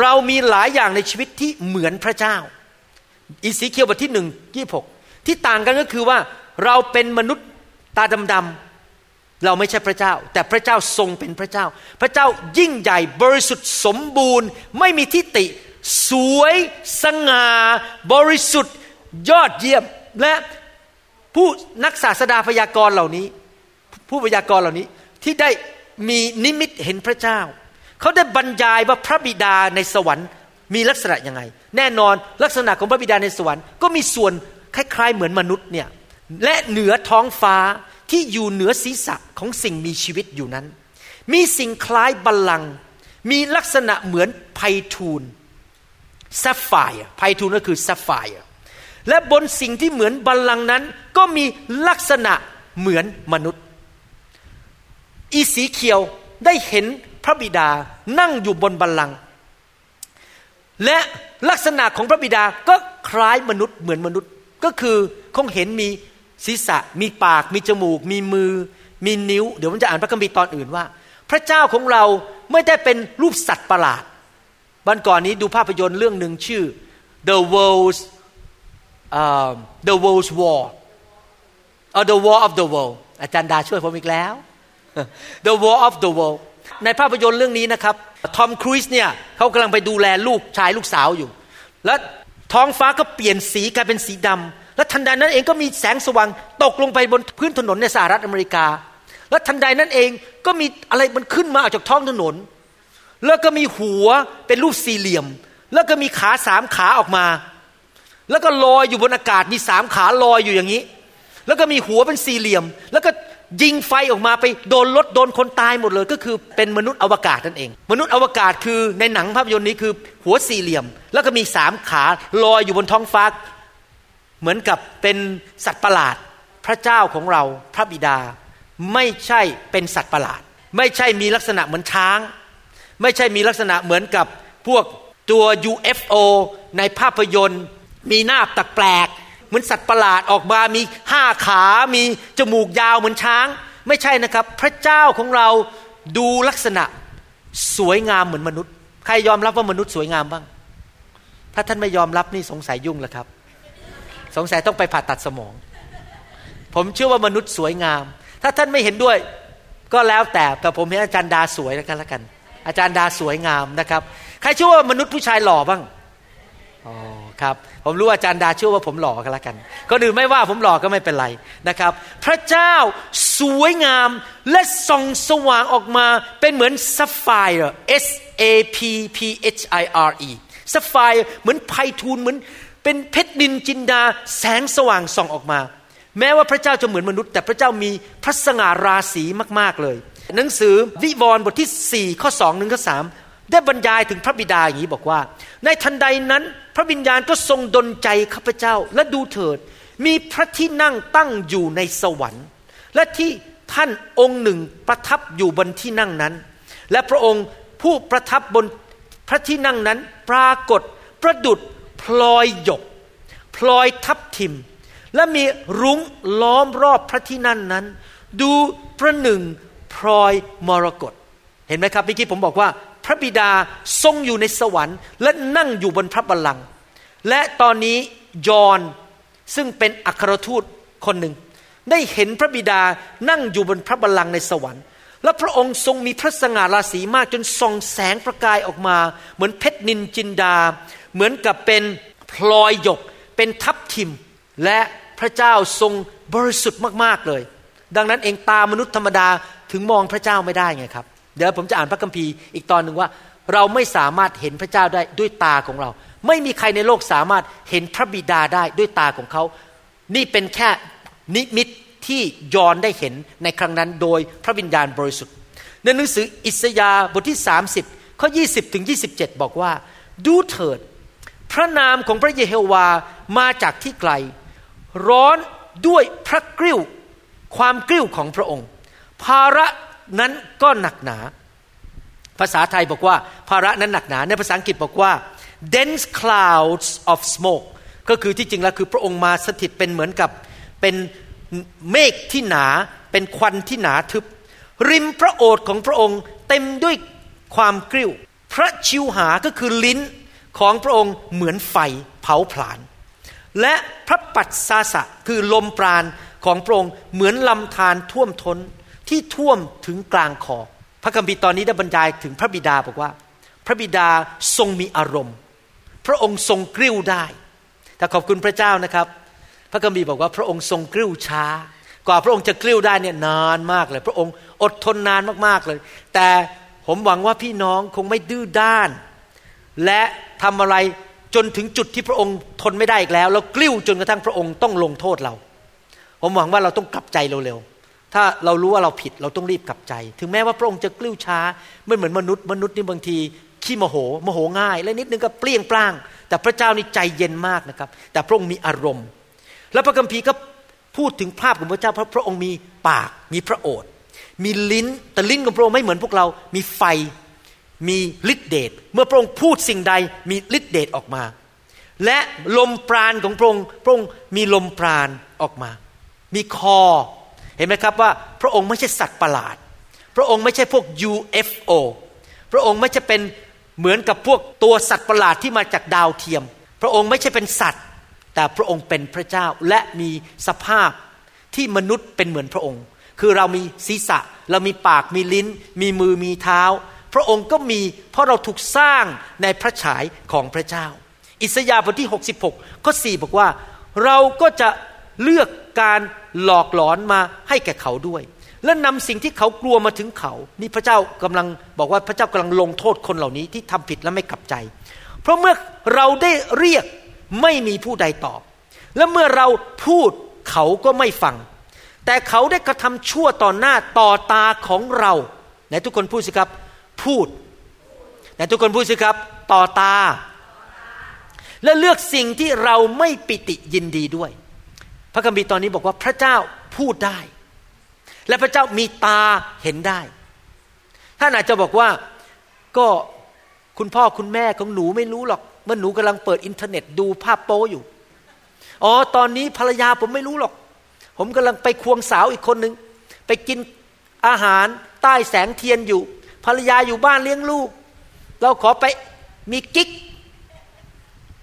เรามีหลายอย่างในชีวิตที่เหมือนพระเจ้าอีสีเคียวบทที่หนึ่งยี่หกที่ต่างกันก็คือว่าเราเป็นมนุษย์ตาดำๆเราไม่ใช่พระเจ้า แต่พระเจ้าทรงเป็นพระเจ้า พระเจ้ายิ่งใหญ่บริสุทธิ์สมบูรณ์ ไม่มีทิฏฐิสวยสง่าบริสุทธิ์ยอดเยี่ยมและผู้นักศาสดาพยากรณ์เหล่านี้ ผู้พยากรณ์เหล่านี้ที่ได้มีนิมิตเห็นพระเจ้า เขาได้บรรยายว่าพระบิดาในสวรรค์ มีลักษณะยังไง แน่นอนลักษณะของพระบิดาในสวรรค์ก็มีส่วนคล้ายๆเหมือนมนุษย์เนี่ยและเหนือท้องฟ้าที่อยู่เหนือศีรษะของสิ่งมีชีวิตอยู่นั้น มีสิ่งคล้ายบัลลังก์มีลักษณะเหมือนไพฑูรย์ sapphire ไพฑูรย์ก็คือ sapphire และบนสิ่งที่เหมือนบัลลังก์นั้น ก็มีลักษณะเหมือนมนุษย์ เอเสเคียลได้เห็นพระบิดานั่งอยู่บนบัลลังก์และลักษณะของพระบิดาก็คล้ายมนุษย์เหมือนมนุษย์ก็คือคงเห็นมีศีรษะ มีปาก มีจมูก มีมือ มีนิ้ว เดี๋ยวผมจะอ่านพระคัมภีร์ตอนอื่นว่า พระเจ้าของเราไม่ได้เป็นรูปสัตว์ประหลาดวันก่อนนี้ดูภาพยนตร์เรื่องหนึ่งชื่อ The World's uh, The World's War or The War of the World อาจารย์ดาช่วยผมอีกแล้ว The War of the World ในภาพยนตร์เรื่องนี้นะครับทอมครูซเนี่ยเขากำลังไปดูแลลูกชายลูกสาวอยู่ แล้วท้องฟ้าก็เปลี่ยนสีกลายเป็นสีดำและทันใดนั้นเองก็มีแสงสว่างตกลงไปบนพื้นถนนในสหรัฐอเมริกา และทันใดนั้นเองก็มีอะไรมันขึ้นมาออกจากท้องถนน แล้วก็มีหัวเป็นรูปสี่เหลี่ยม แล้วก็มีขาสามขาออกมา แล้วก็ลอยอยู่บนอากาศมีสามขาลอยอยู่อย่างนี้ แล้วก็มีหัวเป็นสี่เหลี่ยม แล้วก็ ยิงไฟออกมาไปโดนรถโดนคนตายหมดเลย ก็คือเป็นมนุษย์อวกาศนั่นเอง มนุษย์อวกาศคือในหนังภาพยนตร์นี้คือหัวสี่เหลี่ยม แล้วก็มีสามขาลอยอยู่บนท้องฟ้า เหมือนกับเป็นสัตว์ประหลาด พระเจ้าของเราพระบิดา ไม่ใช่เป็นสัตว์ประหลาด ไม่ใช่มีลักษณะเหมือนช้าง ไม่ใช่มีลักษณะเหมือนกับพวกตัว UFO ในภาพยนตร์ มีหน้าตแปลก มือนสัตว์ประหลาดออกมา มีห้าขา มีจมูกยาวเหมือนช้าง ไม่ใช่นะครับ พระเจ้าของเราดูลักษณะสวยงามเหมือนมนุษย์ ใครยอมรับว่ามนุษย์สวยงามบ้าง ถ้าท่านไม่ยอมรับนี่สงสัยยุ่งแล้วครับ สงสัยต้องไปผ่าตัดสมอง ผมเชื่อว่ามนุษย์สวยงาม ถ้าท่านไม่เห็นด้วย ก็แล้วแต่แต่ผมเห็นอาจารย์ดาสวยแล้วกันแล้วกัน อาจารย์ดาสวยงามนะครับ ใครเชื่อว่ามนุษย์ผู้ชายหล่อบ้างอ๋อ ครับผมรู้อาจารย์ดาเชื่อว่าผมหล่อกันแล้วกัน คนอื่นไม่ว่าผมหล่อก็ไม่เป็นไรนะครับ พระเจ้าสวยงามและส่องสว่างออกมาเป็นเหมือน sapphire S A P P H I R E sapphire เหมือนไพฑูรย์เหมือนเป็นเพชรดินจินดาแสงสว่างส่องออกมา แม้ว่าพระเจ้าจะเหมือนมนุษย์ แต่พระเจ้ามีพระสง่าราศีมากๆเลย หนังสือวิวรณ์บทที่ 4 ข้อ2หนึ่งข้อ 3 ได้บรรยายถึงพระบิดาอย่างนี้บอกว่า ในทันใดนั้น พระวิญญาณก็ทรงดลใจข้าพเจ้าและดูเถิด มีพระที่นั่งตั้งอยู่ในสวรรค์ และที่ท่านองค์หนึ่งประทับอยู่บนที่นั่งนั้น และพระองค์ผู้ประทับบนพระที่นั่งนั้นปรากฏประดุดพลอยหยก พลอยทับทิม และมีรุ้งล้อมรอบพระที่นั่นนั้น ดูประหนึ่งพลอยมรกตเห็นไหมครับเมื่อกี้ผมบอกว่า พระบิดาทรงอยู่ในสวรรค์และนั่งอยู่บนพระบัลลังก์และตอนนี้ยอนซึ่งเป็นอัครทูตคนหนึ่ง ได้เห็นพระบิดานั่งอยู่บนพระบัลลังก์ในสวรรค์ และพระองค์ทรงมีพระสง่าราศีมากจนส่องแสงประกายออกมา เหมือนเพชรนินจินดา เหมือนกับเป็นพลอยหยก เป็นทับทิม และพระเจ้าทรงบริสุทธิ์มากๆเลย ดังนั้นเองตามนุษย์ธรรมดาถึงมองพระเจ้าไม่ได้ไงครับ เดี๋ยวผมจะอ่านพระคัมภีร์อีกตอนหนึ่งว่า เราไม่สามารถเห็นพระเจ้าได้ด้วยตาของเรา ไม่มีใครในโลกสามารถเห็นพระบิดาได้ด้วยตาของเขา นี่เป็นแค่นิมิตที่ยอนได้เห็นในครั้งนั้นโดยพระวิญญาณบริสุทธิ์ ในหนังสืออิสยาห์บทที่ 30 ข้อ 20 ถึง 27 บอกว่า ดูเถิด พระนามของพระเยโฮวามาจากที่ไกล ร้อนด้วยพระกริ้ว ความกริ้วของพระองค์ ภาระ นั้นก็หนักหนา ภาษาไทยบอกว่า ภาระนั้นหนักหนา ในภาษาอังกฤษบอกว่า dense clouds of smoke ก็คือที่จริงแล้วคือพระองค์มาสถิตเป็นเหมือนกับเป็นเมฆที่หนา เป็นควันที่หนาทึบ ริมพระโอษฐ์ของพระองค์เต็มด้วยความกริ้ว พระชิวหาก็คือลิ้นของพระองค์เหมือนไฟเผาผลาญและพระปัสสาสะคือลมปราณของพระองค์เหมือนลำธารท่วมทน้น ที่ท่วมถึงกลางคอ พระคัมภีร์ตอนนี้ได้บรรยายถึงพระบิดาบอกว่า พระบิดาทรงมีอารมณ์ พระองค์ทรงกริ้วได้แต่ขอบคุณพระเจ้านะครับ พระคัมภีร์บอกว่าพระองค์ทรงกริ้วช้า กว่าพระองค์จะกริ้วได้เนี่ยนานมากเลย พระองค์อดทนนานมากๆเลย แต่ผมหวังว่าพี่น้องคงไม่ดื้อด้าน และทำอะไรจนถึงจุดที่พระองค์ทนไม่ได้อีกแล้ว แล้วกลิ้วจนกระทั่งพระองค์ต้องลงโทษเรา ผมหวังว่าเราต้องกลับใจเร็ว ถ้าเรารู้ว่าเราผิดเราต้องรีบกลับใจ ถึงแม้ว่าพระองค์จะกลิ้วช้าไม่เหมือนมนุษย์มนุษย์นี่บางทีขี้โมโหโมโหง่าย และนิดนึงก็เปลี่ยงปล้าง แต่พระเจ้านี่ใจเย็นมากนะครับ แต่พระองค์มีอารมณ์ แล้วพระคัมภีร์ก็พูดถึงภาพของพระเจ้าเพราะพระองค์มีปากมีพระโอษฐ์มีลิ้นแต่ลิ้นของพระองค์ไม่เหมือนพวกเรา มีไฟมีฤทธิเดชเมื่อพระองค์พูดสิ่งใดมีฤทธิเดชออกมา และลมปราณของพระองค์พระองค์มีลมปราณออกมา มีคอ เห็นไหมครับว่าพระองค์ไม่ใช่สัตว์ประหลาด พระองค์ไม่ใช่พวก UFO พระองค์ไม่ใช่เป็นเหมือนกับพวกตัวสัตว์ประหลาดที่มาจากดาวเทียม พระองค์ไม่ใช่เป็นสัตว์ แต่พระองค์เป็นพระเจ้าและมีสภาพที่มนุษย์เป็นเหมือนพระองค์ คือเรามีศีรษะ เรามีปากมีลิ้น มีมือมีเท้า พระองค์ก็มีเพราะเราถูกสร้างในพระฉายของพระเจ้า อิสยาห์บทที่ 66ข้อ4บอกว่า เราก็จะเลือกการ หลอกหลอนมาให้แก่เขาด้วย และนำสิ่งที่เขากลัวมาถึงเขา นี่พระเจ้ากำลังบอกว่าพระเจ้ากำลังลงโทษคนเหล่านี้ที่ทำผิดและไม่กลับใจ เพราะเมื่อเราได้เรียกไม่มีผู้ใดตอบ และเมื่อเราพูดเขาก็ไม่ฟัง แต่เขาได้กระทำชั่วต่อหน้าต่อตาของเราไหนทุกคนพูดสิครับ พูดไหนทุกคนพูดสิครับ ต่อตา และเลือกสิ่งที่เราไม่ปิติยินดีด้วย พระคัมภีร์ตอนนี้บอกว่าพระเจ้าพูดได้ และพระเจ้ามีตาเห็นได้ท่านอาจจะบอกว่าก็คุณพ่อคุณแม่ของหนูไม่รู้หรอกเมื่อหนูกำลังเปิดอินเทอร์เน็ตดูภาพโป๊อยู่อ๋อตอนนี้ภรรยาผมไม่รู้หรอก ผมกำลังไปควงสาวอีกคนหนึ่งไปกินอาหารใต้แสงเทียนอยู่ ภรรยาอยู่บ้านเลี้ยงลูก เราขอไปมีกิ๊ก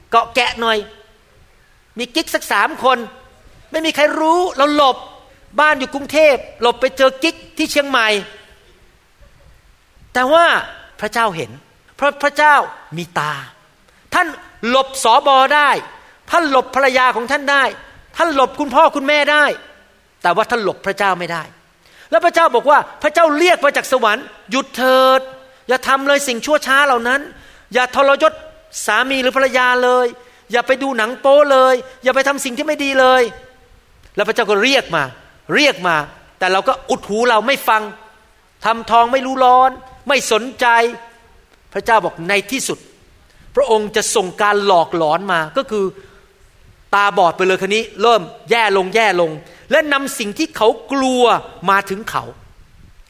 เกาะแกะหน่อย มีกิ๊กสักสามคน ไม่มีใครรู้เราหลบบ้านอยู่กรุงเทพหลบไปเจอกิ๊กที่เชียงใหม่ แต่ว่าพระเจ้าเห็น เพราะพระเจ้ามีตา ท่านหลบสอบอได้ ท่านหลบภรรยาของท่านได้ ท่านหลบคุณพ่อคุณแม่ได้ แต่ว่าท่านหลบพระเจ้าไม่ได้ แล้วพระเจ้าบอกว่าพระเจ้าเรียกมาจากสวรรค์หยุดเถิด อย่าทำเลยสิ่งชั่วช้าเหล่านั้น อย่าทรยศสามีหรือภรรยาเลย อย่าไปดูหนังโป๊เลย อย่าไปทำสิ่งที่ไม่ดีเลย แล้วพระเจ้าก็เรียกมา เรียกมา แต่เราก็อุดหูเราไม่ฟังทำทองไม่รู้ร้อน ไม่สนใจ พระเจ้าบอกในที่สุด พระองค์จะส่งการหลอกหลอนมาก็คือตาบอดไปเลยคนนี้ เริ่มแย่ลงแย่ลง และนำสิ่งที่เขากลัวมาถึงเขา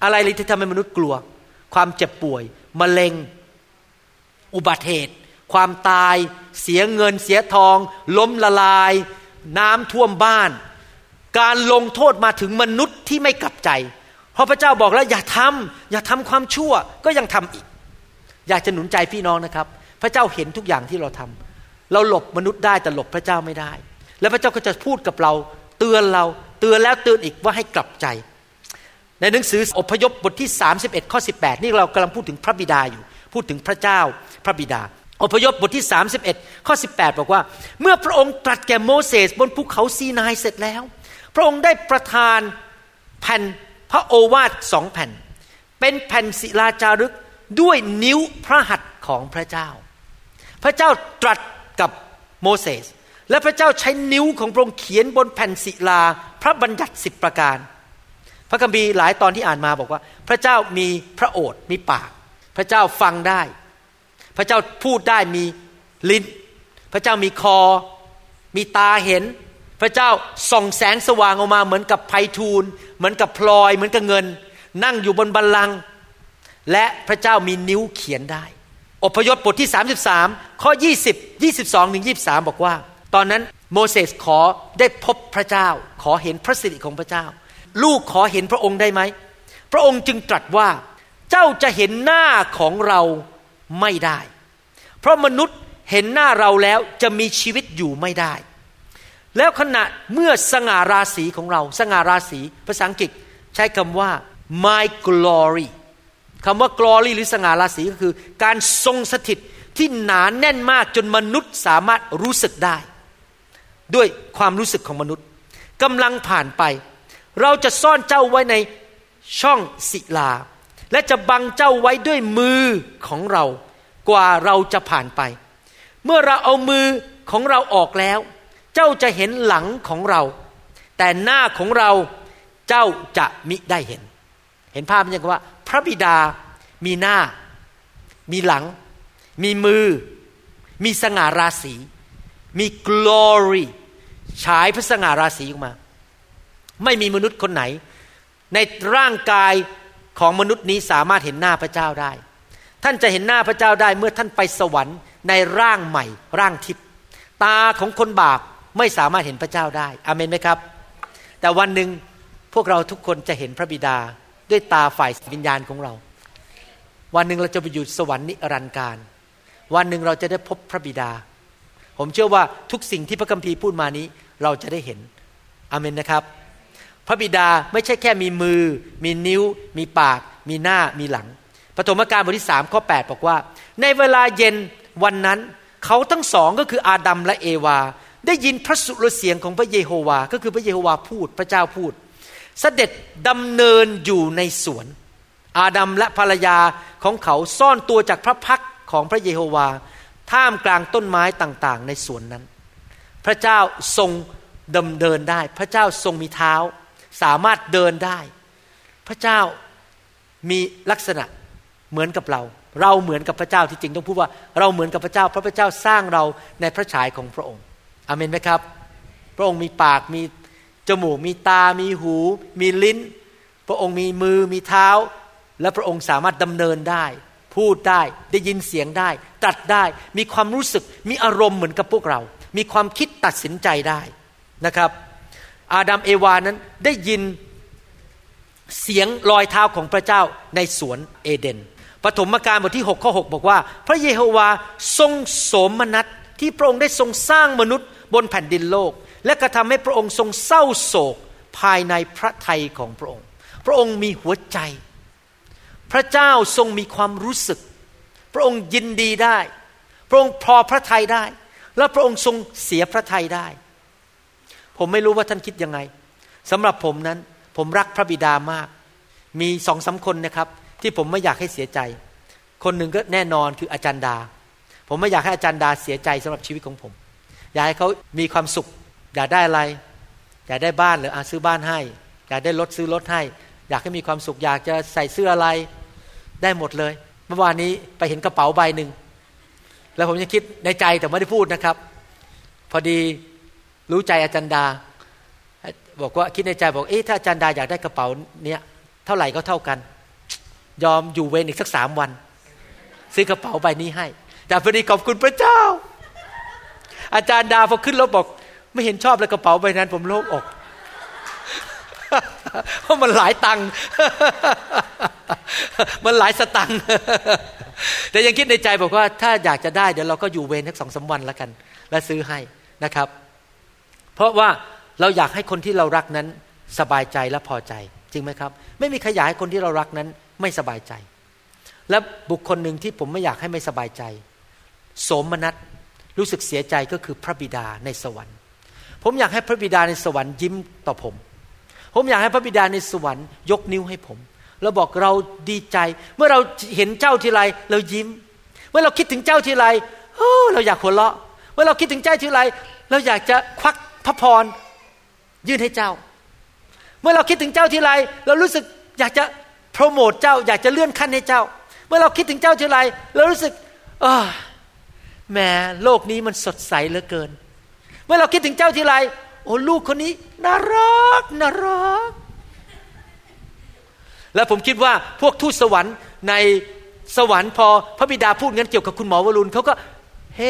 อะไรเลยที่ทำให้มนุษย์กลัว ความเจ็บป่วยมะเร็ง อุบัติเหตุ ความตาย เสียเงินเสียทอง ล้มละลาย น้ำท่วมบ้าน การลงโทษมาถึงมนุษย์ที่ไม่กลับใจ เพราะพระเจ้าบอกแล้วอย่าทำอย่าทำความชั่วก็ยังทำอีก อยากจะหนุนใจพี่น้องนะครับ พระเจ้าเห็นทุกอย่างที่เราทำเราหลบมนุษย์ได้แต่หลบพระเจ้าไม่ได้ แล้วพระเจ้าก็จะพูดกับเรา เตือนเราเตือนแล้วเตือนอีกว่าให้กลับใจ ในหนังสืออพยพบทที่ 31ข้อ18 นี่เรากำลังพูดถึงพระบิดาอยู่ พูดถึงพระเจ้าพระบิดาอพยพบทที่ 31ข้อ18 บอกว่า เมื่อพระองค์ตรัสแก่โมเสสบนภูเขาซีนายเสร็จแล้ว พระองค์ได้ประทานแผ่นพระโอวาทสองแผ่น เป็นแผ่นศิลาจารึกด้วยนิ้วพระหัตถ์ของพระเจ้า พระเจ้าตรัสกับโมเสสและพระเจ้าใช้นิ้วของพระองค์เขียนบนแผ่นศิลาพระบัญญัติสิบประการ พระคัมภีร์หลายตอนที่อ่านมาบอกว่า พระเจ้ามีพระโอษฐ์มีปาก พระเจ้าฟังได้ พระเจ้าพูดได้มีลิ้น พระเจ้ามีคอ มีตาเห็น พระเจ้าส่องแสงสว่างออกมาเหมือนกับไพทูลเหมือนกับพลอยเหมือนกับเงิน นั่งอยู่บนบัลลังก์และพระเจ้ามีนิ้วเขียนได้ อพยพบทที่ 33 ข้อ 20 22ถึง23 บอกว่า ตอนนั้นโมเสสขอได้พบพระเจ้า ขอเห็นพระสิริของพระเจ้า ลูกขอเห็นพระองค์ได้ไหม พระองค์จึงตรัสว่าเจ้าจะเห็นหน้าของเราไม่ได้ เพราะมนุษย์เห็นหน้าเราแล้วจะมีชีวิตอยู่ไม่ได้ แล้วขณะเมื่อสง่าราศีของเรา สง่าราศีภาษาอังกฤษใช้คำว่า my glory คำว่า glory หรือสง่าราศีก็คือ การทรงสถิตที่หนานแน่นมากจนมนุษย์สามารถรู้สึกได้ ด้วยความรู้สึกของมนุษย์กำลังผ่านไป เราจะซ่อนเจ้าไว้ในช่องศิลา และจะบังเจ้าไว้ด้วยมือของเรา กว่าเราจะผ่านไป เมื่อเราเอามือของเราออกแล้ว เจ้าจะเห็นหลังของเรา แต่หน้าของเราเจ้าจะมิได้เห็น เห็นภาพมันยังว่า พระบิดามีหน้า มีหลัง มีมือ มีสง่าราศี มี glory ฉายพระสง่าราศีออกมา ไม่มีมนุษย์คนไหน ในร่างกายของมนุษย์นี้สามารถเห็นหน้าพระเจ้าได้ ท่านจะเห็นหน้าพระเจ้าได้เมื่อท่านไปสวรรค์ในร่างใหม่ ร่างทิพย์ตาของคนบาป ไม่สามารถเห็นพระเจ้าได้อเมนไหมครับ แต่วันหนึ่งพวกเราทุกคนจะเห็นพระบิดาด้วยตาฝ่ายวิญญาณของเรา วันหนึ่งเราจะไปอยู่สวรรค์นิรันดร์การ วันหนึ่งเราจะได้พบพระบิดา ผมเชื่อว่าทุกสิ่งที่พระคัมภีร์พูดมานี้ เราจะได้เห็นอเมนนะครับ พระบิดาไม่ใช่แค่มีมือ มีนิ้ว มีปาก มีหน้ามีหลังปฐมกาลบทที่สามข้อ 8 บอกว่า ในเวลาเย็นวันนั้น เขาทั้งสองก็คืออาดัมและเอวา ได้ยินพระสุรเสียงของพระเยโฮวา ก็คือพระเยโฮวาพูดพระเจ้าพูดเสด็จดำเนินอยู่ในสวน อาดัมและภรรยาของเขาซ่อนตัวจากพระพักของพระเยโฮวา ท่ามกลางต้นไม้ต่างๆ ในสวนนั้น พระเจ้าทรงดำเนินได้ พระเจ้าทรงมีเท้า สามารถเดินได้ พระเจ้ามีลักษณะเหมือนกับเรา เราเหมือนกับพระเจ้าที่จริงต้องพูดว่าเราเหมือนกับพระเจ้าเพราะพระเจ้าสร้างเราในพระฉายของพระองค์ อเมนไหมครับ พระองค์มีปากมีจมูกมีตา มีหู มีลิ้น พระองค์มีมือมีเท้า และพระองค์สามารถดำเนินได้ พูดได้ได้ยินเสียงได้ตรัสได้ มีความรู้สึก มีอารมณ์เหมือนกับพวกเรา มีความคิดตัดสินใจได้นะครับ อาดัมเอวานั้นได้ยินเสียงรอยเท้าของพระเจ้าในสวนเอเดนปฐมกาลบทที่6ข้อ6บอกว่า พระเยโฮวาทรงโสมนัสที่พระองค์ได้ทรงสร้างมนุษย์ บนแผ่นดินโลก และกระทำให้พระองค์ทรงเศร้าโศกภายในพระทัยของพระองค์ พระองค์มีหัวใจ พระเจ้าทรงมีความรู้สึก พระองค์ยินดีได้ พระองค์พอพระทัยได้ และพระองค์ทรงเสียพระทัยได้ ผมไม่รู้ว่าท่านคิดยังไงสำหรับผมนั้น ผมรักพระบิดามาก มีสองสาคนนะครับ ที่ผมไม่อยากให้เสียใจ คนหนึ่งก็แน่นอนคืออาจารย์ดา ผมไม่อยากให้อาจารย์ดาเสียใจสำหรับชีวิตของผม อยากให้เขามีความสุข อยากได้อะไร อยากได้บ้านหรืออาซื้อบ้านให้ อยากได้รถซื้อรถให้ อยากให้มีความสุข อยากจะใส่เสื้ออะไร ได้หมดเลย เมื่อวานนี้ไปเห็นกระเป๋าใบหนึ่งแล้วผมยังคิดในใจแต่ไม่ได้พูดนะครับ พอดีรู้ใจอาจารย์ดา บอกว่าคิดในใจบอกเอ๊ะถ้าอาจารย์ดาอยากได้กระเป๋าเนี้ยเท่าไหร่ก็เท่ากัน ยอมอยู่เวรอีกสักสามวัน ซื้อกระเป๋าใบนี้ให้แต่พอดีขอบคุณพระเจ้า อาจารย์ดาพอขึ้นรถบอก ไม่เห็นชอบเลยกระเป๋าใบนั้น ผมโล่งอกเพราะมันหลายตังค์มันหลายสตังค์แต่ยังคิดในใจบอกว่าถ้าอยากจะได้เดี๋ยวเราก็อยู่เวรสักสองสาวันแล้วกัน แล้วซื้อให้นะครับ เพราะว่าเราอยากให้คนที่เรารักนั้นสบายใจและพอใจ จริงไหมครับ ไม่มีใครอยากให้คนที่เรารักนั้นไม่สบายใจ และบุคคลหนึ่งที่ผมไม่อยากให้ไม่สบายใจโสมนัส รู้สึกเสียใจก็คือพระบิดาในสวรรค์ ผมอยากให้พระบิดาในสวรรค์ยิ้มต่อผม ผมอยากให้พระบิดาในสวรรค์ยกนิ้วให้ผม แล้วบอกเราดีใจ เมื่อเราเห็นเจ้าทีไรเรายิ้ม เมื่อเราคิดถึงเจ้าทีไรเราอยากหัวเราะ เมื่อเราคิดถึงเจ้าทีไรเราอยากจะควักพระพรยื่นให้เจ้า เมื่อเราคิดถึงเจ้าทีไรเรารู้สึกอยากจะโปรโมทเจ้า อยากจะเลื่อนขั้นให้เจ้า เมื่อเราคิดถึงเจ้าทีไรเรารู้สึกเออ แหมโลกนี้มันสดใสเหลือเกิน เมื่อเราคิดถึงเจ้าทีไรโอ้ลูกคนนี้น่ารักน่ารัก แล้วผมคิดว่าพวกทูตสวรรค์ในสวรรค์พอพระบิดาพูดงั้นเกี่ยวกับคุณหมอวรุณเขาก็ เฮ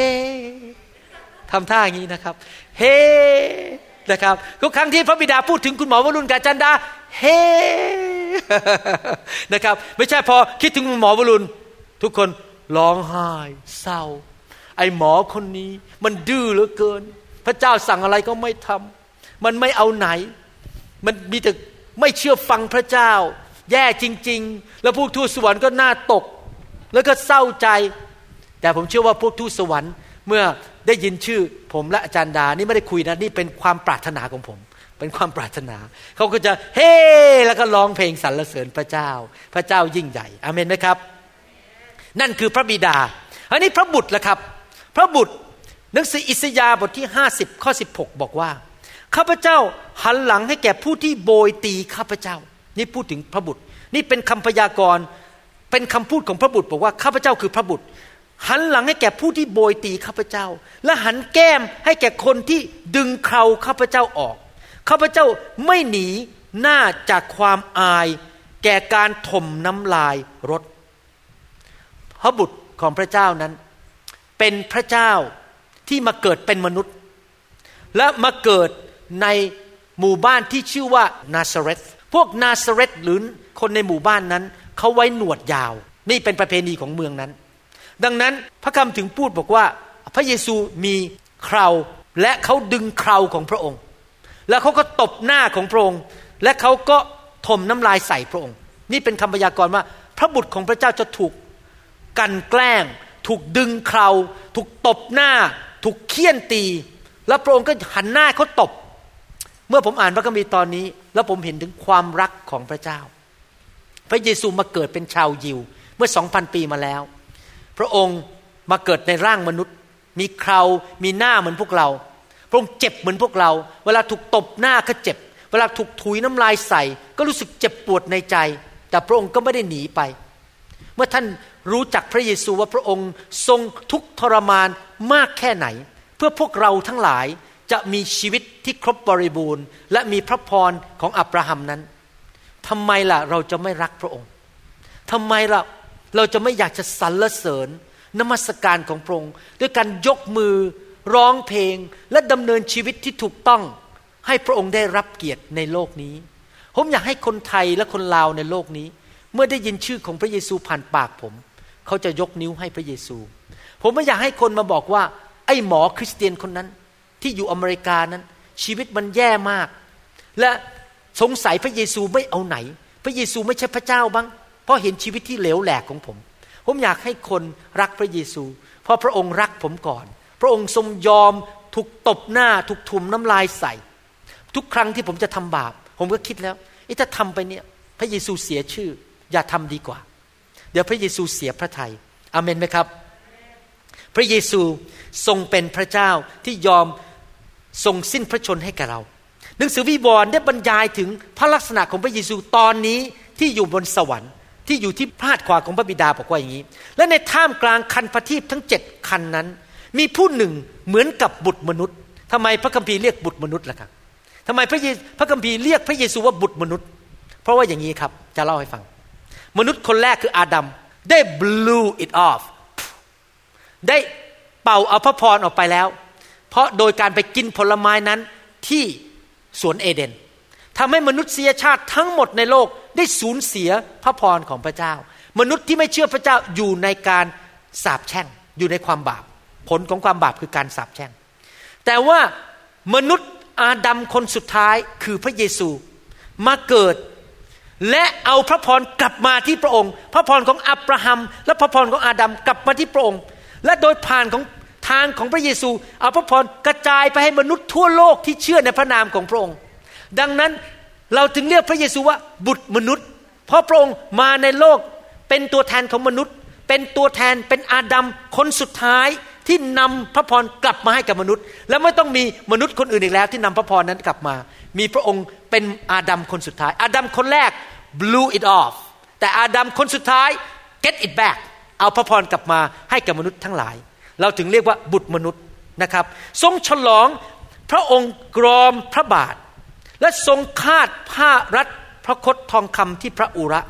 ทำท่าอย่างนี้นะครับ เฮนะครับทุกครั้งที่พระบิดาพูดถึงคุณหมอวรุณกาจันดา เฮนะครับ ไม่ใช่พอคิดถึงคุณหมอวรุณ ทุกคนร้องไห้เศร้า ไอหมอคนนี้มันดื้อเหลือเกิน พระเจ้าสั่งอะไรก็ไม่ทำมันไม่เอาไหน มันมีแต่ไม่เชื่อฟังพระเจ้า แย่จริง ๆ แล้วพวกทูตสวรรค์ก็น่าตก แล้วก็เศร้าใจ แต่ผมเชื่อว่าพวกทูตสวรรค์เมื่อได้ยินชื่อผมและอาจารย์ดา นี่ไม่ได้คุยนะ นี่เป็นความปรารถนาของผม เป็นความปรารถนา เขาก็จะเฮ้แล้วก็ร้องเพลงสรรเสริญพระเจ้า พระเจ้ายิ่งใหญ่อเมนไหมครับ นั่นคือพระบิดา อันนี้พระบุตรละครับ พระบุตรหนังสืออิสยาบทที่ 50 ข้อ 16 บอกว่า ข้าพเจ้าหันหลังให้แก่ผู้ที่โบยตีข้าพเจ้า นี่พูดถึงพระบุตร นี่เป็นคำพยากรณ์เป็นคำพูดของพระบุตรบอกว่าข้าพเจ้าคือพระบุตร หันหลังให้แก่ผู้ที่โบยตีข้าพเจ้า และหันแก้มให้แก่คนที่ดึงเคราข้าพเจ้าออกข้าพเจ้าไม่หนีหน้าจากความอาย แก่การถมน้ำลายรถพระบุตรของพระเจ้านั้น เป็นพระเจ้าที่มาเกิดเป็นมนุษย์ และมาเกิดในหมู่บ้านที่ชื่อว่านาซาเรตพวกนาซาเรตหรือคนในหมู่บ้านนั้นเขาไว้หนวดยาว นี่เป็นประเพณีของเมืองนั้น ดังนั้นพระคำถึงพูดบอกว่า พระเยซูมีเคราและเขาดึงเคราของพระองค์ แล้วเขาก็ตบหน้าของพระองค์ และเขาก็ถมน้ำลายใส่พระองค์ นี่เป็นคำพยากรณ์ว่า พระบุตรของพระเจ้าจะถูกกันแกล้ง ถูกดึงเคราถูกตบหน้า ถูกเคี่ยนตี แล้วพระองค์ก็หันหน้าเขาตบ เมื่อผมอ่านพระคัมภีร์ตอนนี้ แล้วผมเห็นถึงความรักของพระเจ้า พระเยซูมาเกิดเป็นชาวยิว เมื่อสองพันปีมาแล้ว พระองค์มาเกิดในร่างมนุษย์ มีเครามีหน้าเหมือนพวกเรา พระองค์เจ็บเหมือนพวกเรา เวลาถูกตบหน้าก็เจ็บ เวลาถูกถุยน้ำลายใส่ ก็รู้สึกเจ็บปวดในใจ แต่พระองค์ก็ไม่ได้หนีไป เมื่อท่าน รู้จักพระเยซูว่าพระองค์ทรงทุกทรมานมากแค่ไหน เพื่อพวกเราทั้งหลายจะมีชีวิตที่ครบบริบูรณ์ และมีพระพรของอับราฮัมนั้นทำไมล่ะเราจะไม่รักพระองค์ทำไมล่ะเราจะไม่อยากจะสรรเสริญนมัสการของพระองค์ด้วยการยกมือร้องเพลงและดำเนินชีวิตที่ถูกต้องให้พระองค์ได้รับเกียรติในโลกนี้ ผมอยากให้คนไทยและคนลาวในโลกนี้ เมื่อได้ยินชื่อของพระเยซูผ่านปากผม เขาจะยกนิ้วให้พระเยซู ผมไม่อยากให้คนมาบอกว่า ไอ้หมอคริสเตียนคนนั้น ที่อยู่อเมริกานั้น ชีวิตมันแย่มาก และสงสัยพระเยซูไม่เอาไหน พระเยซูไม่ใช่พระเจ้าบ้าง เพราะเห็นชีวิตที่เหลวแหลกของผม ผมอยากให้คนรักพระเยซู เพราะพระองค์รักผมก่อน พระองค์ทรงยอมถูกตบหน้าถูกถุมน้ำลายใส่ ทุกครั้งที่ผมจะทำบาป ผมก็คิดแล้วถ้าทำไปเนี่ย พระเยซูเสียชื่อ อย่าทำดีกว่า เดี๋ยวพระเยซูเสียพระทยัยอเมนไหมครับ พระเยซูทรงเป็นพระเจ้าที่ยอมทรงสิ้นพระชนให้กับเรา หนังสือวิวรณ์ได้บรรยายถึงพระลักษณะของพระเยซูตอนนี้ที่อยู่บนสวรรค์ที่อยู่ที่พาดขวาของพระบิดาบอกว่าอย่างนี้ และในท่ามกลางคันพระทีปทั้งเจ็ดคันนั้น มีผู้หนึ่งเหมือนกับบุตรมนุษย์ทำไมพระคัมภีร์เรียกบุตรมนุษย์ล่ะครับทำไมพระพระคัมภีร์เรียกพระเยซูว่าบุตรมนุษย์ เพราะว่าอย่างนี้ครับจะเล่าให้ฟัง มนุษย์คนแรกคืออาดัมได้ blew it off ได้เป่าเอาพระพรออกไปแล้ว เพราะโดยการไปกินผลไม้นั้นที่สวนเอเดนทำให้มนุษยชาติทั้งหมดในโลกได้สูญเสียพระพรของพระเจ้า มนุษย์ที่ไม่เชื่อพระเจ้าอยู่ในการสาปแช่งอยู่ในความบาป ผลของความบาปคือการสาปแช่ง แต่ว่ามนุษย์อาดัมคนสุดท้ายคือพระเยซูมาเกิด และเอาพระพรกลับมาที่พระองค์ พระพรของอับราฮัม และพระพรของอาดัมกลับมาที่พระองค์ และโดยผ่านของทางของพระเยซู เอาพระพรกระจายไปให้มนุษย์ทั่วโลกที่เชื่อในพระนามของพระองค์ ดังนั้นเราถึงเรียกพระเยซูว่าบุตรมนุษย์ เพราะพระองค์มาในโลกเป็นตัวแทนของมนุษย์ เป็นตัวแทนเป็นอาดัมคนสุดท้ายที่นำพระพรกลับมาให้กับมนุษย์ และไม่ต้องมีมนุษย์คนอื่นอีกแล้วที่นำพระพรนั้นกลับมา มีพระองค์เป็นอาดัมคนสุดท้าย อาดัมคนแรก blew it off แต่อาดัมคนสุดท้าย get it back เอาพระพรกลับมาให้กับมนุษย์ทั้งหลาย เราถึงเรียกว่าบุตรมนุษย์นะครับ ทรงฉลองพระองค์กรอมพระบาท และทรงคาดผ้ารัดพระคตทองคำที่พระอุระ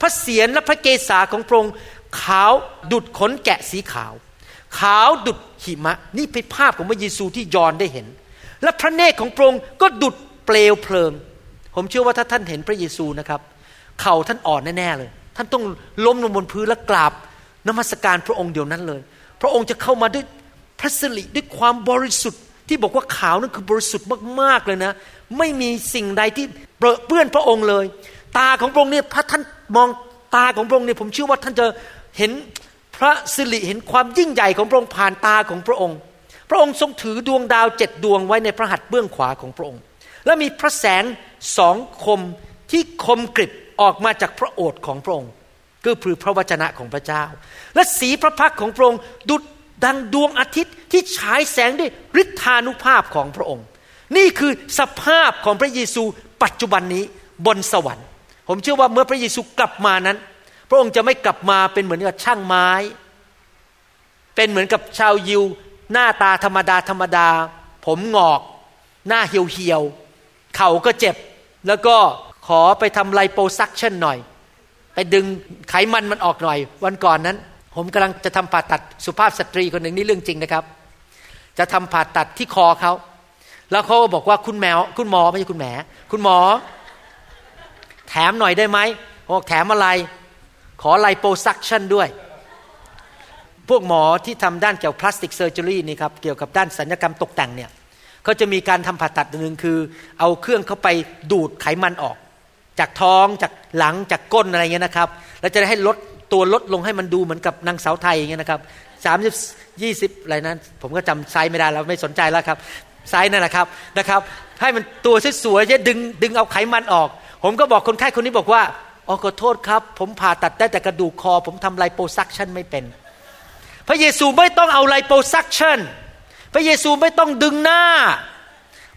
พระเศียรและพระเกศาของพระองค์ขาวดุดขนแกะสีขาว ขาวดุดหิมะ นี่เป็นภาพของพระเยซูที่ยอนได้เห็น และพระเนตรของพระองค์ก็ดุดเปลวเพลิง ผมเชื่อว่าถ้าท่านเห็นพระเยซูนะครับ เข่าท่านอ่อนแน่ๆเลย ท่านต้องล้มลงบนพื้นและกราบนมัสการพระองค์เดียวนั้นเลย พระองค์จะเข้ามาด้วยพระสิริด้วยความบริสุทธิ์ ที่บอกว่าขาวนั่นคือบริสุทธิ์มากๆเลยนะ ไม่มีสิ่งใดที่เปื้อนพระองค์เลย ตาของพระองค์เนี่ยพระท่านมองตาของพระองค์เนี่ยผมเชื่อว่าท่านจะเห็นพระสิริเห็นความยิ่งใหญ่ของพระองค์ผ่านตาของพระองค์ พระองค์ทรงถือดวงดาวเจ็ดดวงไว้ในพระหัตถ์เบื้องขวาของพระองค์ และมีพระแสงสองคมที่คมกริบออกมาจากพระโอษฐ์ของพระองค์ก็คือพระวจนะของพระเจ้า และสีพระพักของพระองค์ดุดดังดวงอาทิตย์ที่ฉายแสงด้วยฤทธานุภาพของพระองค์ นี่คือสภาพของพระเยซูปัจจุบันนี้บนสวรรค์ ผมเชื่อว่าเมื่อพระเยซูกลับมานั้น พระองค์จะไม่กลับมาเป็นเหมือนกับช่างไม้ เป็นเหมือนกับชาวยิว หน้าตาธรรมดาธรรมดา ผมงอก หน้าเหี่ยวเหี่ยวเข่าก็เจ็บ แล้วก็ขอไปทำ liposuction หน่อย ไปดึงไขมันมันออกหน่อย วันก่อนนั้น ผมกำลังจะทำผ่าตัดสุภาพสตรีคนหนึ่งนี่เรื่องจริงนะครับ จะทำผ่าตัดที่คอเขาแล้วเขาบอกว่าคุณแมวคุณหมอไม่ใช่คุณแหมคุณหมอ แถมหน่อยได้ไหมบอกแถมอะไร ขอ liposuction ด้วย พวกหมอที่ทำด้านเกี่ยว plastic surgery นี่ครับเกี่ยวกับด้านศัลยกรรมตกแต่งเนี่ยเขาจะมีการทำผ่าตัดหนึ่งคือ เอาเครื่องเข้าไปดูดไขมันออก จากท้องจากหลังจากก้นอะไรเงี้ยนะครับแล้วจะได้ให้ลดตัวลดลงให้มันดูเหมือนกับนางสาวไทยอย่างเงี้ยนะครับสามสิบยี่สิบอะไรนั้น ผมก็จำไซส์ไม่ได้แล้วไม่สนใจแล้วครับไซส์นั่นแหละครับนะครับ ให้มันตัวสวยๆจะดึงดึงเอาไขมันออก ผมก็บอกคนไข้คนนี้บอกว่าอ๋อขอโทษครับ ผมผ่าตัดได้แต่กระดูกคอ ผมทำ liposuction ไม่เป็น พระเยซูไม่ต้องเอาไลโปซักชันพระเยซูไม่ต้องดึงหน้า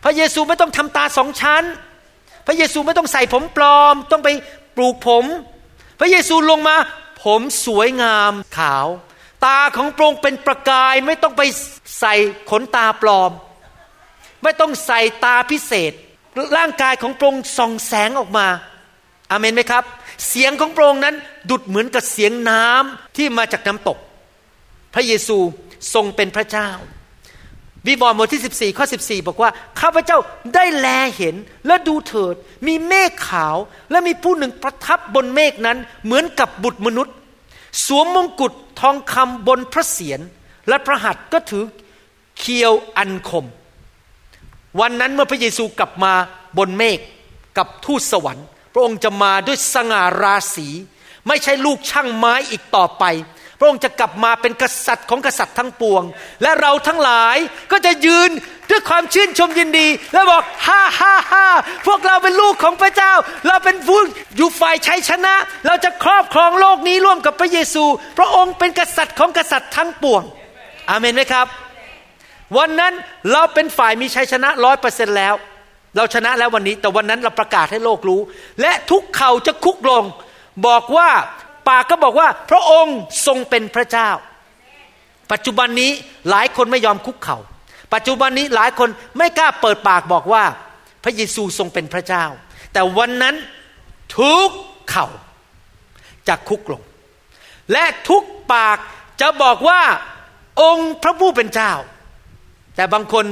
พระเยซูไม่ต้องทำตาสองชั้น พระเยซูไม่ต้องใส่ผมปลอม ต้องไปปลูกผม พระเยซูลงมา ผมสวยงามขาว ตาของพระองค์เป็นประกายไม่ต้องไปใส่ขนตาปลอม ไม่ต้องใส่ตาพิเศษ ร่างกายของพระองค์ส่องแสงออกมาอาเมนไหมครับ เสียงของพระองค์นั้นดุดเหมือนกับเสียงน้ำที่มาจากน้ำตก พระเยซูทรงเป็นพระเจ้า วิวรณ์บทที่ 14 ข้อ 14 บอกว่า ข้าพเจ้าได้แลเห็นและดูเถิด มีเมฆขาวและมีผู้หนึ่งประทับบนเมฆนั้นเหมือนกับบุตรมนุษย์ สวมมงกุฎทองคำบนพระเศียรและพระหัตถ์ก็ถือเคียวอันคม วันนั้นเมื่อพระเยซูกลับมาบนเมฆกับทูตสวรรค์ พระองค์จะมาด้วยสง่าราศี ไม่ใช่ลูกช่างไม้อีกต่อไป พระองค์จะกลับมาเป็นกษัตริย์ของกษัตริย์ทั้งปวง และเราทั้งหลายก็จะยืนด้วยความชื่นชมยินดี และบอกฮ่าฮ่าฮ่าพวกเราเป็นลูกของพระเจ้า เราเป็นผู้อยู่ฝ่ายชัยชนะ เราจะครอบครองโลกนี้ร่วมกับพระเยซู พระองค์เป็นกษัตริย์ของกษัตริย์ทั้งปวง อาเมนไหมครับ วันนั้นเราเป็นฝ่ายมีชัยชนะร้อยเปอร์เซ็นแล้ว เราชนะแล้ววันนี้ แต่วันนั้นเราประกาศให้โลกรู้ และทุกเข่าจะคุกลง บอกว่า ปากก็บอกว่า พระองค์ทรงเป็นพระเจ้า ปัจจุบันนี้หลายคนไม่ยอมคุกเขา่าปัจจุบันนี้หลายคนไม่กล้าเปิดปากบอกว่า พระเยซูทรงเป็นพระเจ้า แต่วันนั้นทุกเข่าจะคุกลง และทุกปากจะบอกว่าองค์พระผู้เป็นเจ้า แต่บางคน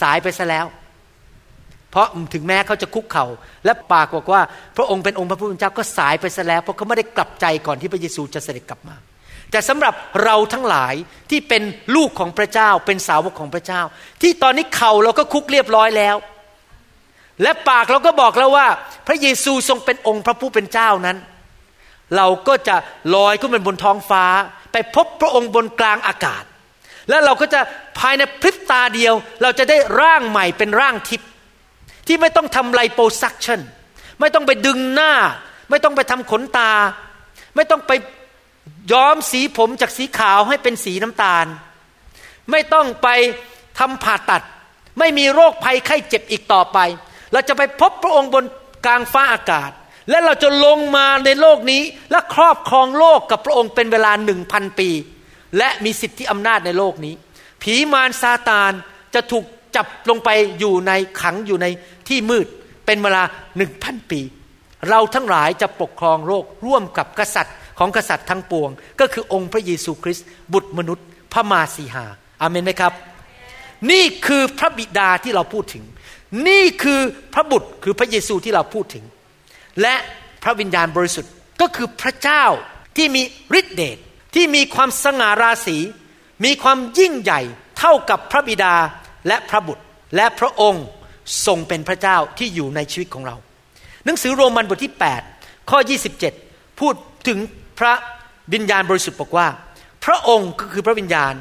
สายไปซะแล้ว เพราะถึงแม้เขาจะคุกเขา่าและปากบอกว่า พระองค์เป็นองค์พระผู้เป็นเจ้าก็สายไปซะแล้ว เพราะเขาไม่ได้กลับใจก่อนที่พระเยซูจะเสด็จกลับมา แต่สำหรับเราทั้งหลายที่เป็นลูกของพระเจ้า เป็นสาวกของพระเจ้า ที่ตอนนี้เข่าเราก็คุกเรียบร้อยแล้ว และปากเราก็บอกแล้วว่า พระเยซูทรงเป็นองค์พระผู้เป็นเจ้านั้น เราก็จะลอยขึ้นไปบนท้องฟ้า ไปพบพระองค์บนกลางอากาศ แล้วเราก็จะภายในพริบตาเดียว เราจะได้ร่างใหม่เป็นร่างทิพย ที่ไม่ต้องทำไลโปซักชันไม่ต้องไปดึงหน้า ไม่ต้องไปทำขนตา ไม่ต้องไปย้อมสีผมจากสีขาวให้เป็นสีน้ำตาล ไม่ต้องไปทำผ่าตัด ไม่มีโรคภัยไข้เจ็บอีกต่อไป เราจะไปพบพระองค์บนกลางฟ้าอากาศ และเราจะลงมาในโลกนี้และครอบครองโลกกับพระองค์เป็นเวลาหนึ่งพันปี และมีสิทธิอำนาจในโลกนี้ ผีมารซาตานจะถูก จับลงไปอยู่ในขังอยู่ในที่มืด เป็นเวลาหนึ่งพันปี เราทั้งหลายจะปกครองโลกร่วมกับกษัตริย์ของกษัตริย์ทั้งปวง ก็คือองค์พระเยซูคริสต์บุตรมนุษย์ พระมาสีหาอาเมนไหมครับ นี่คือพระบิดาที่เราพูดถึง นี่คือพระบุตรคือพระเยซูที่เราพูดถึง และพระวิญญาณบริสุทธิ์ก็คือพระเจ้าที่มีฤทธิเดชที่มีความสง่าราศี มีความยิ่งใหญ่เท่ากับพระบิดา และพระบุตรและพระองค์ทรงเป็นพระเจ้าที่อยู่ในชีวิตของเรา หนังสือโรมันบทที่ 8 ข้อ 27 พูดถึงพระวิญญาณบริสุทธิ์บอกว่า พระองค์ก็คือพระวิญญาณ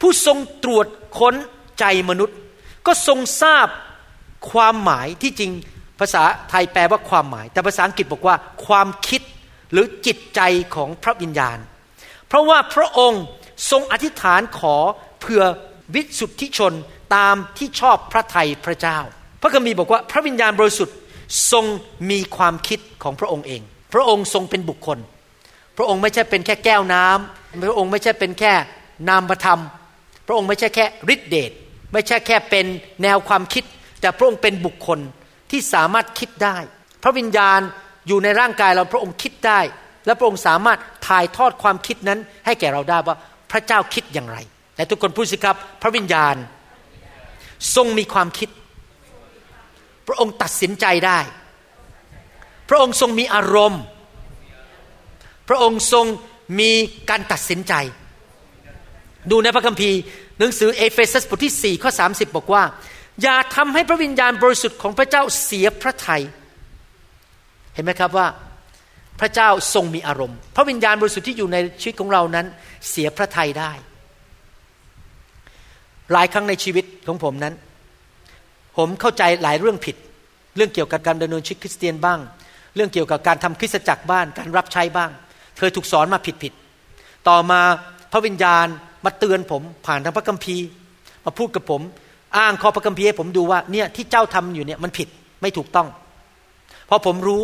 ผู้ทรงตรวจค้นใจมนุษย์ ก็ทรงทราบความหมายที่จริงภาษาไทยแปลว่าความหมาย แต่ภาษาอังกฤษบอกว่า ความคิดหรือจิตใจของพระวิญญาณ เพราะว่าพระองค์ทรงอธิษฐานขอเพื่อวิสุทธิชน ตามที่ชอบพระทัยพระเจ้า พระคัมภีร์บอกว่าพระวิญญาณบริสุทธิ์ทรงมีความคิดของพระองค์เอง พระองค์ทรงเป็นบุคคล พระองค์ไม่ใช่เป็นแค่แก้วน้ำพระองค์ไม่ใช่เป็นแค่นามธรรม พระองค์ไม่ใช่แค่ฤทธิเดชไม่ใช่แค่เป็นแนวความคิด แต่พระองค์เป็นบุคคลที่สามารถคิดได้ พระวิญญาณอยู่ในร่างกายเราพระองค์คิดได้ และพระองค์สามารถถ่ายทอดความคิดนั้นให้แก่เราได้ว่าพระเจ้าคิดอย่างไร แต่ทุกคนพูดสิครับ พระวิญญาณ ทรงมีความคิด พระองค์ตัดสินใจได้ พระองค์ทรงมีอารมณ์ พระองค์ทรงมีการตัดสินใจ ดูในพระคัมภีร์หนังสือเอเฟซัสบทที่4ข้อ30 บอกว่า อย่าทำให้พระวิญญาณบริสุทธิ์ของพระเจ้าเสียพระทยัยเห็นไหมครับว่าพระเจ้าทรงมีอารมณ์ พระวิญญาณบริสุทธิ์ที่อยู่ในชีวิตของเรานั้น เสียพระทัยได้ หลายครั้งในชีวิตของผมนั้น ผมเข้าใจหลายเรื่องผิด เรื่องเกี่ยวกับการดำเนินชีวิตคริสเตียนบ้าง เรื่องเกี่ยวกับการทำคริสตจักรบ้านการรับใช้บ้าง เคยถูกสอนมาผิดผิดต่อมาพระวิญญาณมาเตือนผมผ่านทางพระคัมภีร์ มาพูดกับผม อ้างข้อพระคัมภีร์ให้ผมดูว่าเนี่ยที่เจ้าทำอยู่เนี่ยมันผิดไม่ถูกต้องพอผมรู้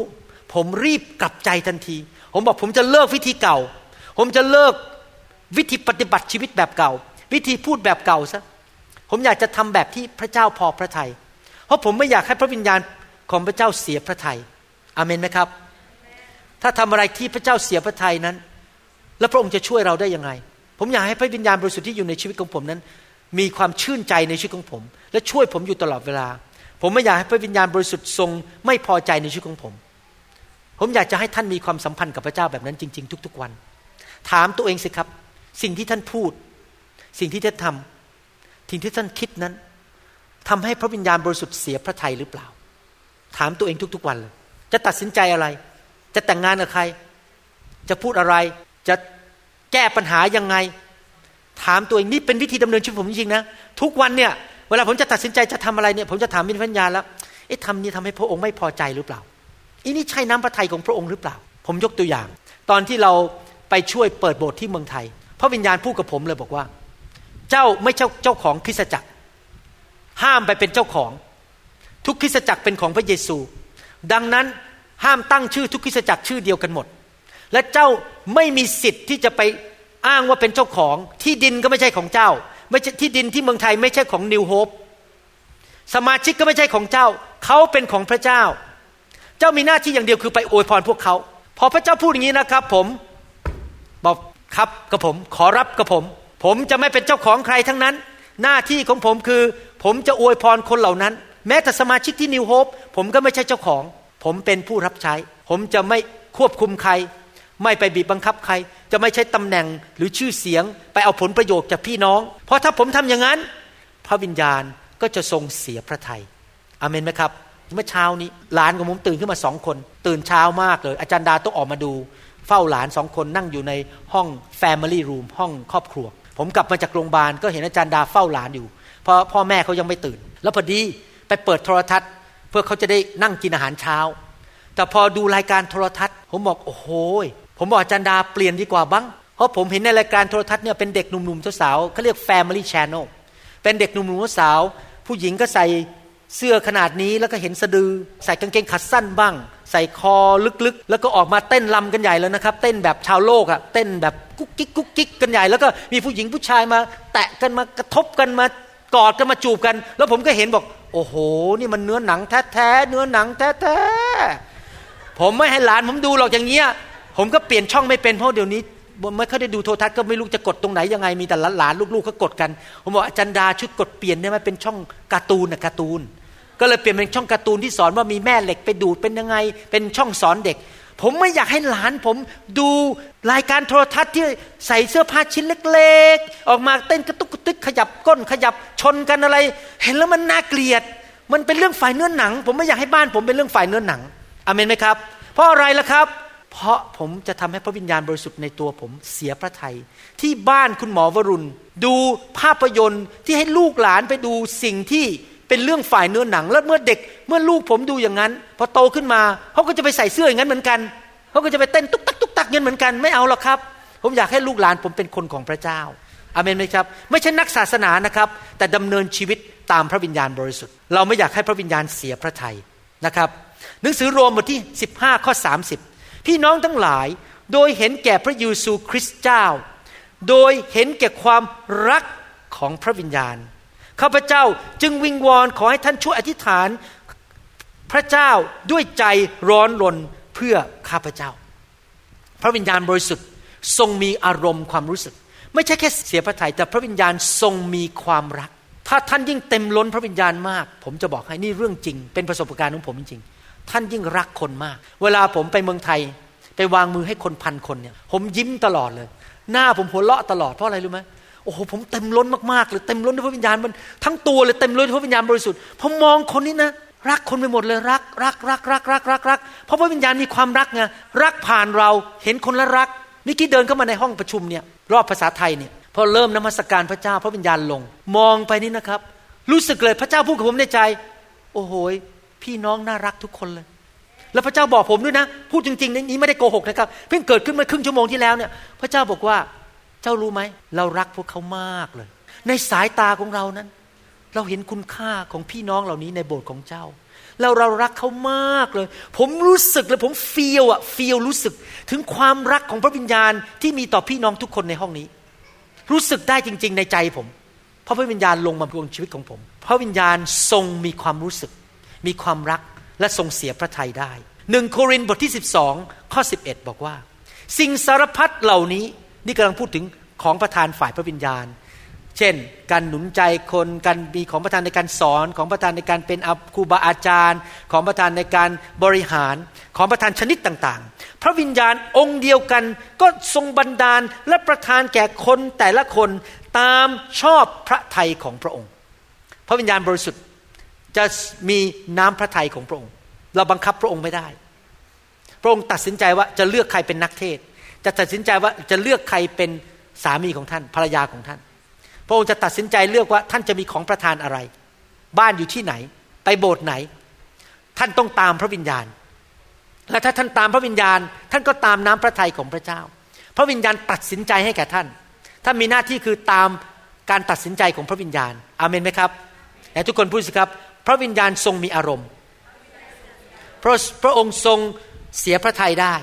ผมรีบกลับใจทันที ผมบอกผมจะเลิกวิธีเก่า ผมจะเลิกวิธีปฏิบัติชีวิตแบบเก่า วิธีพูดแบบเก่าซะ ผมอยากจะทำแบบที่พระเจ้าพอพระทยัย เพราะผมไม่อยากให้พระวิญญาณของพระเจ้าเสียพระทยัยอเมนไหมครับ ถ้าทำอะไรที่พระเจ้าเสียพระทัยนั้น แล้วพระองค์จะช่วยเราได้ยังไง ผมอยากให้พระวิญญาณบริสุทธิ์ที่อยู่ในชีวิตของผมนั้น มีความชื่นใจในชีวิตของผม และช่วยผมอยู่ตลอดเวลา ผมไม่อยากให้พระวิญญาณบริสุทธิ์ทรงไม่พอใจในชีวิตของผม ผมอยากจะให้ท่านมีความสัมพันธ์กับพระเจ้าแบบนั้นจริง ๆ ทุก ๆวัน ถามตัวเองสิครับ สิ่งที่ท่านพูด สิ่งที่ท่านทำ สิ่งที่ท่านคิดนั้นทำให้พระวิญญาณบริสุทธิ์เสียพระทัยหรือเปล่า ถามตัวเองทุกๆวันเลย จะตัดสินใจอะไร จะแต่งงานกับใคร จะพูดอะไร จะแก้ปัญหายังไง ถามตัวเองนี่เป็นวิธีดำเนินชีวิตผมจริงๆนะ ทุกวันเนี่ย เวลาผมจะตัดสินใจจะทำอะไรเนี่ย ผมจะถามวิญญาณแล้ว เอ๊ะทำนี้ทำให้พระองค์ไม่พอใจหรือเปล่าอีนี่ใช่น้ำพระทัยของพระองค์หรือเปล่า ผมยกตัวอย่าง ตอนที่เราไปช่วยเปิดโบสถ์ที่เมืองไทย พระวิญญาณพูดกับผมเลยบอกว่า เจ้าไม่เจ้าเจ้าของคริสตจักร ห้ามไปเป็นเจ้าของ ทุกคริสตจักรเป็นของพระเยซู ดังนั้นห้ามตั้งชื่อทุกคริสตจักรชื่อเดียวกันหมด และเจ้าไม่มีสิทธิ์ที่จะไปอ้างว่าเป็นเจ้าของ ที่ดินก็ไม่ใช่ของเจ้า ไม่ใช่ที่ดินที่เมืองไทยไม่ใช่ของนิวโฮปสมาชิกก็ไม่ใช่ของเจ้า เขาเป็นของพระเจ้า เจ้ามีหน้าที่อย่างเดียวคือไปอวยพรพวกเขา พอพระเจ้าพูดอย่างนี้นะครับ ผมบอกครับกับผม ขอรับกับผม ผมจะไม่เป็นเจ้าของใครทั้งนั้น หน้าที่ของผมคือ ผมจะอวยพรคนเหล่านั้น แม้แต่สมาชิกที่นิวโฮปผมก็ไม่ใช่เจ้าของ ผมเป็นผู้รับใช้ ผมจะไม่ควบคุมใคร ไม่ไปบีบบังคับใคร จะไม่ใช้ตำแหน่งหรือชื่อเสียง ไปเอาผลประโยชน์จากพี่น้อง เพราะถ้าผมทำอย่างนั้น พระวิญญาณก็จะทรงเสียพระทยัยอเมนไหมครับเมื่อเช้านี้หลานของผมตื่นขึ้นมาสองคน ตื่นเช้ามากเลย อาจารย์ดาต้องออกมาดู เฝ้าหลานสองคนนั่งอยู่ในห้อง Family Room ห้องครอบครัว ผมกลับมาจากโรงพยาบาลก็เห็นอาจารย์ดาเฝ้าหลานอยู่ เพราะพ่อแม่เขายังไม่ตื่น แล้วพอดีไปเปิดโทรทัศน์ เพื่อเขาจะได้นั่งกินอาหารเช้า แต่พอดูรายการโทรทัศน์ ผมบอกโอ้โหผมบอกอาจารย์ดาเปลี่ยนดีกว่าบ้าง เพราะผมเห็นในรายการโทรทัศน์เนี่ยเป็นเด็กหนุ่มๆสาวเขาเรียก Family Channel เป็นเด็กหนุ่มๆสาว ผู้หญิงก็ใส่เสื้อขนาดนี้แล้วก็เห็นสะดือ ใส่กางเกงขัดสั้นบ้าง ใส่คอลึกๆ แล้วก็ออกมาเต้นลำกันใหญ่แล้วนะครับ เต้นแบบชาวโลกอะเต้นแบบกุ๊กกิ๊กกุ๊กกิ๊กกันใหญ่แล้วก็มีผู้หญิงผู้ชายมา แตะกันมากระทบกันมากอดกันมาจูบกัน แล้วผมก็เห็นบอก โอ้โห นี่มันเนื้อหนังแท้ๆเนื้อหนังแท้ๆผมไม่ให้หลานผมดูหรอกอย่างเงี้ยผมก็เปลี่ยนช่องไม่เป็นเพราะเดี๋ยวนี้ไม่เขาได้ดูโทรทัศน์ก็ไม่รู้จะกดตรงไหนยังไงมีแต่หลานลูกๆเขากดกัน ผมบอกอาจารย์ดาชุดกดเปลี่ยนได้ไหมเป็นช่องการ์ตูนนะการ์ตูน ก็เลยเปลี่ยนเป็นช่องการ์ตูนที่สอนว่ามีแม่เหล็กไปดูดเป็นยังไง เป็นช่องสอนเด็ก ผมไม่อยากให้หลานผมดูรายการโทรทัศน์ที่ใส่เสื้อผ้าชิ้นเล็กๆ ออกมาเต้นกระตุกกระตุกขยับก้นขยับชนกันอะไร เห็นแล้วมันน่าเกลียด มันเป็นเรื่องฝ่ายเนื้อหนัง ผมไม่อยากให้บ้านผมเป็นเรื่องฝ่ายเนื้อหนังอเมนไหมครับ เพราะอะไรล่ะครับ เพราะผมจะทำให้พระวิญญาณบริสุทธิ์ในตัวผมเสียพระทยัยที่บ้านคุณหมอวรุณ ดูภาพยนตร์ที่ให้ลูกหลานไปดูสิ่งที่ เป็นเรื่องฝ่ายเนื้อหนัง แล้วเมื่อเด็กเมื่อลูกผมดูอย่างนั้น พอโตขึ้นมาเขาก็จะไปใส่เสื้ออย่างนั้นเหมือนกันเขาก็จะไปเต้นตุ๊กตักตุ๊กตักเงินเหมือนกันไม่เอาหรอกครับ ผมอยากให้ลูกหลานผมเป็นคนของพระเจ้าอาเมนไหมครับไม่ใช่นักศาสนานะครับ แต่ดำเนินชีวิตตามพระวิญญาณบริสุทธิ์ เราไม่อยากให้พระวิญญาณเสียพระทัยนะครับ หนังสือโรมบทที่ 15 ข้อ 30 พี่น้องทั้งหลายโดยเห็นแก่พระเยซูคริสต์เจ้า โดยเห็นแก่ความรักของพระวิญญาณ ข้าพเจ้าจึงวิงวอนขอให้ท่านช่วยอธิษฐาน พระเจ้าด้วยใจร้อนรนเพื่อข้าพเจ้า พระวิญญาณบริสุทธิ์ทรงมีอารมณ์ความรู้สึก ไม่ใช่แค่เสียพระทัยแต่พระวิญญาณทรงมีความรัก ถ้าท่านยิ่งเต็มล้นพระวิญญาณมาก ผมจะบอกให้นี่เรื่องจริง เป็นประสบการณ์ของผมจริงท่านยิ่งรักคนมาก เวลาผมไปเมืองไทย ไปวางมือให้คนพันคนเนี่ย ผมยิ้มตลอดเลย หน้าผมหัวเราะตลอดเพราะอะไรรู้ไหม โอ้โหผมเต็มล้นมากๆเลยเต็มล้นด้วยพระวิญญาณมันทั้งตัวเลยเต็มล้นด้วยพระวิญญาณบริสุทธิ์ผมมองคนนี้นะรักคนไปหมดเลยรักรักรักรักรักรักรักเพราะพระวิญญาณมีความรักไงรักผ่านเราเห็นคนละรักเมื่อกี้เดินเข้ามาในห้องประชุมเนี่ยรอบภาษาไทยเนี่ยพอเริ่มนมัสการพระเจ้าพระวิญญาณลง มองไปนี่นะครับ รู้สึกเลยพระเจ้าพูดกับผมในใจ โอ้โหพี่น้องน่ารักทุกคนเลย แล้วพระเจ้าบอกผมด้วยนะ พูดจริงๆนี้ไม่ได้โกหกนะครับ เพิ่งเกิดขึ้นมาครึ่งชั่วโมงที่แล้วเนี่ย พระเจ้าบอกว่า เจ้ารู้ไหม เรารักพวกเขามากเลย ในสายตาของเรานั้น เราเห็นคุณค่าของพี่น้องเหล่านี้ในโบสถ์ของเจ้า เราเรารักเขามากเลย ผมรู้สึกเลยผมฟีลอะฟีลรู้สึกถึงความรักของพระวิญญาณที่มีต่อพี่น้องทุกคนในห้องนี้ รู้สึกได้จริง ๆ ในใจผม เพราะพระวิญญาณลงมาบนชีวิตของผม พระวิญญาณทรงมีความรู้สึก มีความรักและทรงเสียพระทัยได้หนึ่งโครินธ์บทที่ 12 ข้อ 11 บอกว่า สิ่งสารพัดเหล่านี้ นี่กำลังพูดถึงของประธานฝ่ายพระวิญญาณ เช่น การหนุนใจคนการมีของประธานในการสอนของประธานในการเป็นครูบาอาจารย์ ของประธานในการบริหารของประธานชนิดต่างๆ พระวิญญาณองค์เดียวกันก็ทรงบันดาลและประทานแก่คนแต่ละคนตามชอบพระทัยของพระองค์ พระวิญญาณบริสุทธิ์จะมีน้ำพระทัยของพระองค์ เราบังคับพระองค์ไม่ได้ พระองค์ตัดสินใจว่าจะเลือกใครเป็นนักเทศ จะตัดสินใจว่าจะเลือกใครเป็นสามีของท่านภรรยาของท่าน พระองค์จะตัดสินใจเลือกว่าท่านจะมีของประทานอะไร บ้านอยู่ที่ไหน ไปโบสถ์ไหน ท่านต้องตามพระวิญญาณ และถ้าท่านตามพระวิญญาณ ท่านก็ตามน้ำพระทัยของพระเจ้า พระวิญญาณตัดสินใจให้แก่ท่านท่านมีหน้าที่คือตามการตัดสินใจของพระวิญญาณ อาเมนไหมครับแต่ทุกคนพูดสิครับ พระวิญญาณทรงมีอารมณ์พระพระองค์ทรงเสียพระทัยได้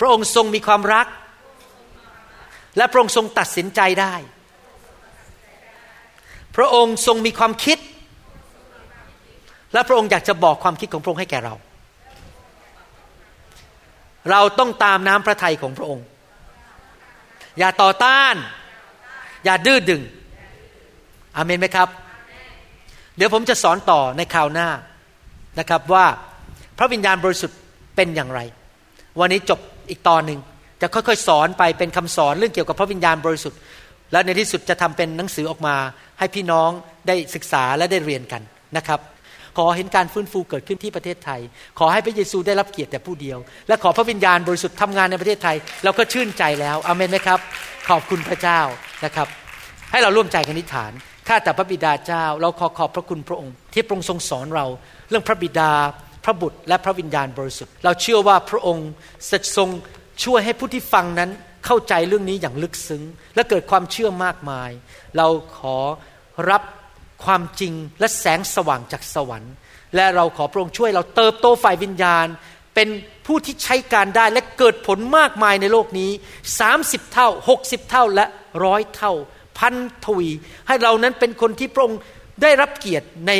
พระองค์ทรงมีความรัก และพระองค์ทรงตัดสินใจได้ พระองค์ทรงมีความคิด และพระองค์อยากจะบอกความคิดของพระองค์ให้แก่เรา เราต้องตามน้ำพระทัยของพระองค์ อย่าต่อต้าน อย่าดื้อดึงอเมนไหมครับ เดี๋ยวผมจะสอนต่อในคราวหน้านะครับว่าพระวิญญาณบริสุทธิ์เป็นอย่างไร วันนี้จบ อีกตอนหนึ่งจะค่อยๆ สอนไปเป็นคำสอนเรื่องเกี่ยวกับพระวิญญาณบริสุทธิ์ แล้วในที่สุดจะทำเป็นหนังสือออกมา ให้พี่น้องได้ศึกษาและได้เรียนกันนะครับขอเห็นการฟื้นฟูเกิดขึ้นที่ประเทศไทย ขอให้พระเยซูได้รับเกียรติแต่ผู้เดียว และขอพระวิญญาณบริสุทธิ์ทำงานในประเทศไทย เราก็ชื่นใจแล้วอเมนไหมครับ ขอบคุณพระเจ้านะครับ ให้เราร่วมใจกันนิฐานข้าแต่พระบิดาเจ้า เราขอขอบพระคุณพระองค์ ที่พระองค์ทรงสอนเรา เรื่องพระบิดา ระบุตรและพระวิญญาณบริสุทธิ์ เราเชื่อว่าพระองค์จะทรงช่วยให้ผู้ที่ฟังนั้นเข้าใจเรื่องนี้อย่างลึกซึ้ง และเกิดความเชื่อมากมาย เราขอรับความจริงและแสงสว่างจากสวรรค์ และเราขอพระองค์ช่วยเราเติบโตฝ่ายวิญญาณ เป็นผู้ที่ใช้การได้และเกิดผลมากมายในโลกนี้ 30 เท่า 60 เท่าและร้อยเท่า พันทวี ให้เรานั้นเป็นคนที่พระองค์ได้รับเกียรติใน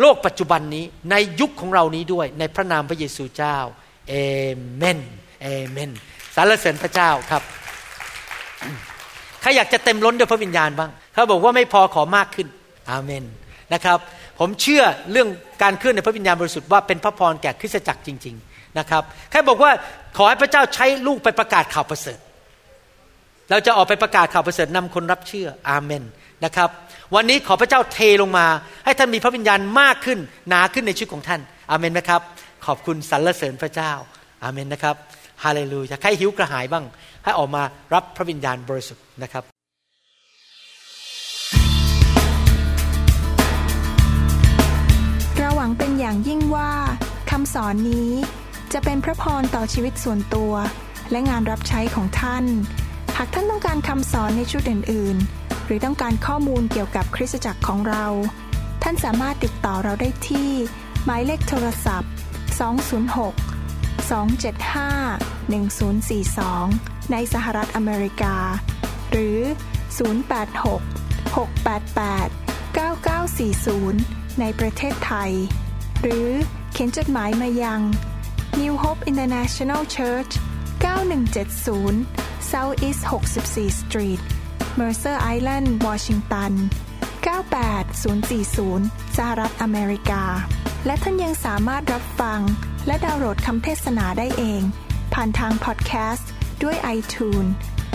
โลกปัจจุบันนี้ในยุคของเรานี้ด้วย ในพระนามพระเยซูเจ้าเอเมนเอเมนสรรเสริญพระเจ้าครับใครอยากจะเต็มล้นด้วยพระวิญญาณบ้างเขาบอกว่าไม่พอขอมากขึ้นอาเมนนะครับ ผมเชื่อเรื่องการเคลื่อนในพระวิญญาณบริสุทธิ์ว่าเป็นพระพรแก่คริสตจักรจริง ๆนะครับใครบอกว่าขอให้พระเจ้าใช้ลูกไปประกาศข่าวประเสริฐ เราจะออกไปประกาศข่าวประเสริฐนำคนรับเชื่ออาเมนนะครับ วันนี้ขอพระเจ้าเทลงมา ให้ท่านมีพระวิญญาณมากขึ้นหนาขึ้นในชีวิตของท่านอาเมนไหมครับ ขอบคุณสรรเสริญพระเจ้าอาเมนนะครับฮาเลลูยาใครหิวกระหายบ้าง ให้ออกมารับพระวิญญาณบริสุทธิ์นะครับเราหวังเป็นอย่างยิ่งว่าคำสอนนี้จะเป็นพระพรต่อชีวิตส่วนตัว และงานรับใช้ของท่าน หากท่านต้องการคำสอนในชุดอื่นๆ หรือต้องการข้อมูลเกี่ยวกับคริสตจักรของเรา ท่านสามารถติดต่อเราได้ที่ หมายเลขโทรศัพท์ 206 275 1042 ในสหรัฐอเมริกา หรือ 086 688 9940 ในประเทศไทย หรือเขียนจดหมายมายัง New Hope International Church 9170 South East 64 Street เมอร์เซอร์ไอแลนด์วอชิงตัน 98040 สหรัฐอเมริกา และท่านยังสามารถรับฟัง และดาวน์โหลดคำเทศนาได้เอง ผ่านทางพอดแคสต์ด้วย iTunes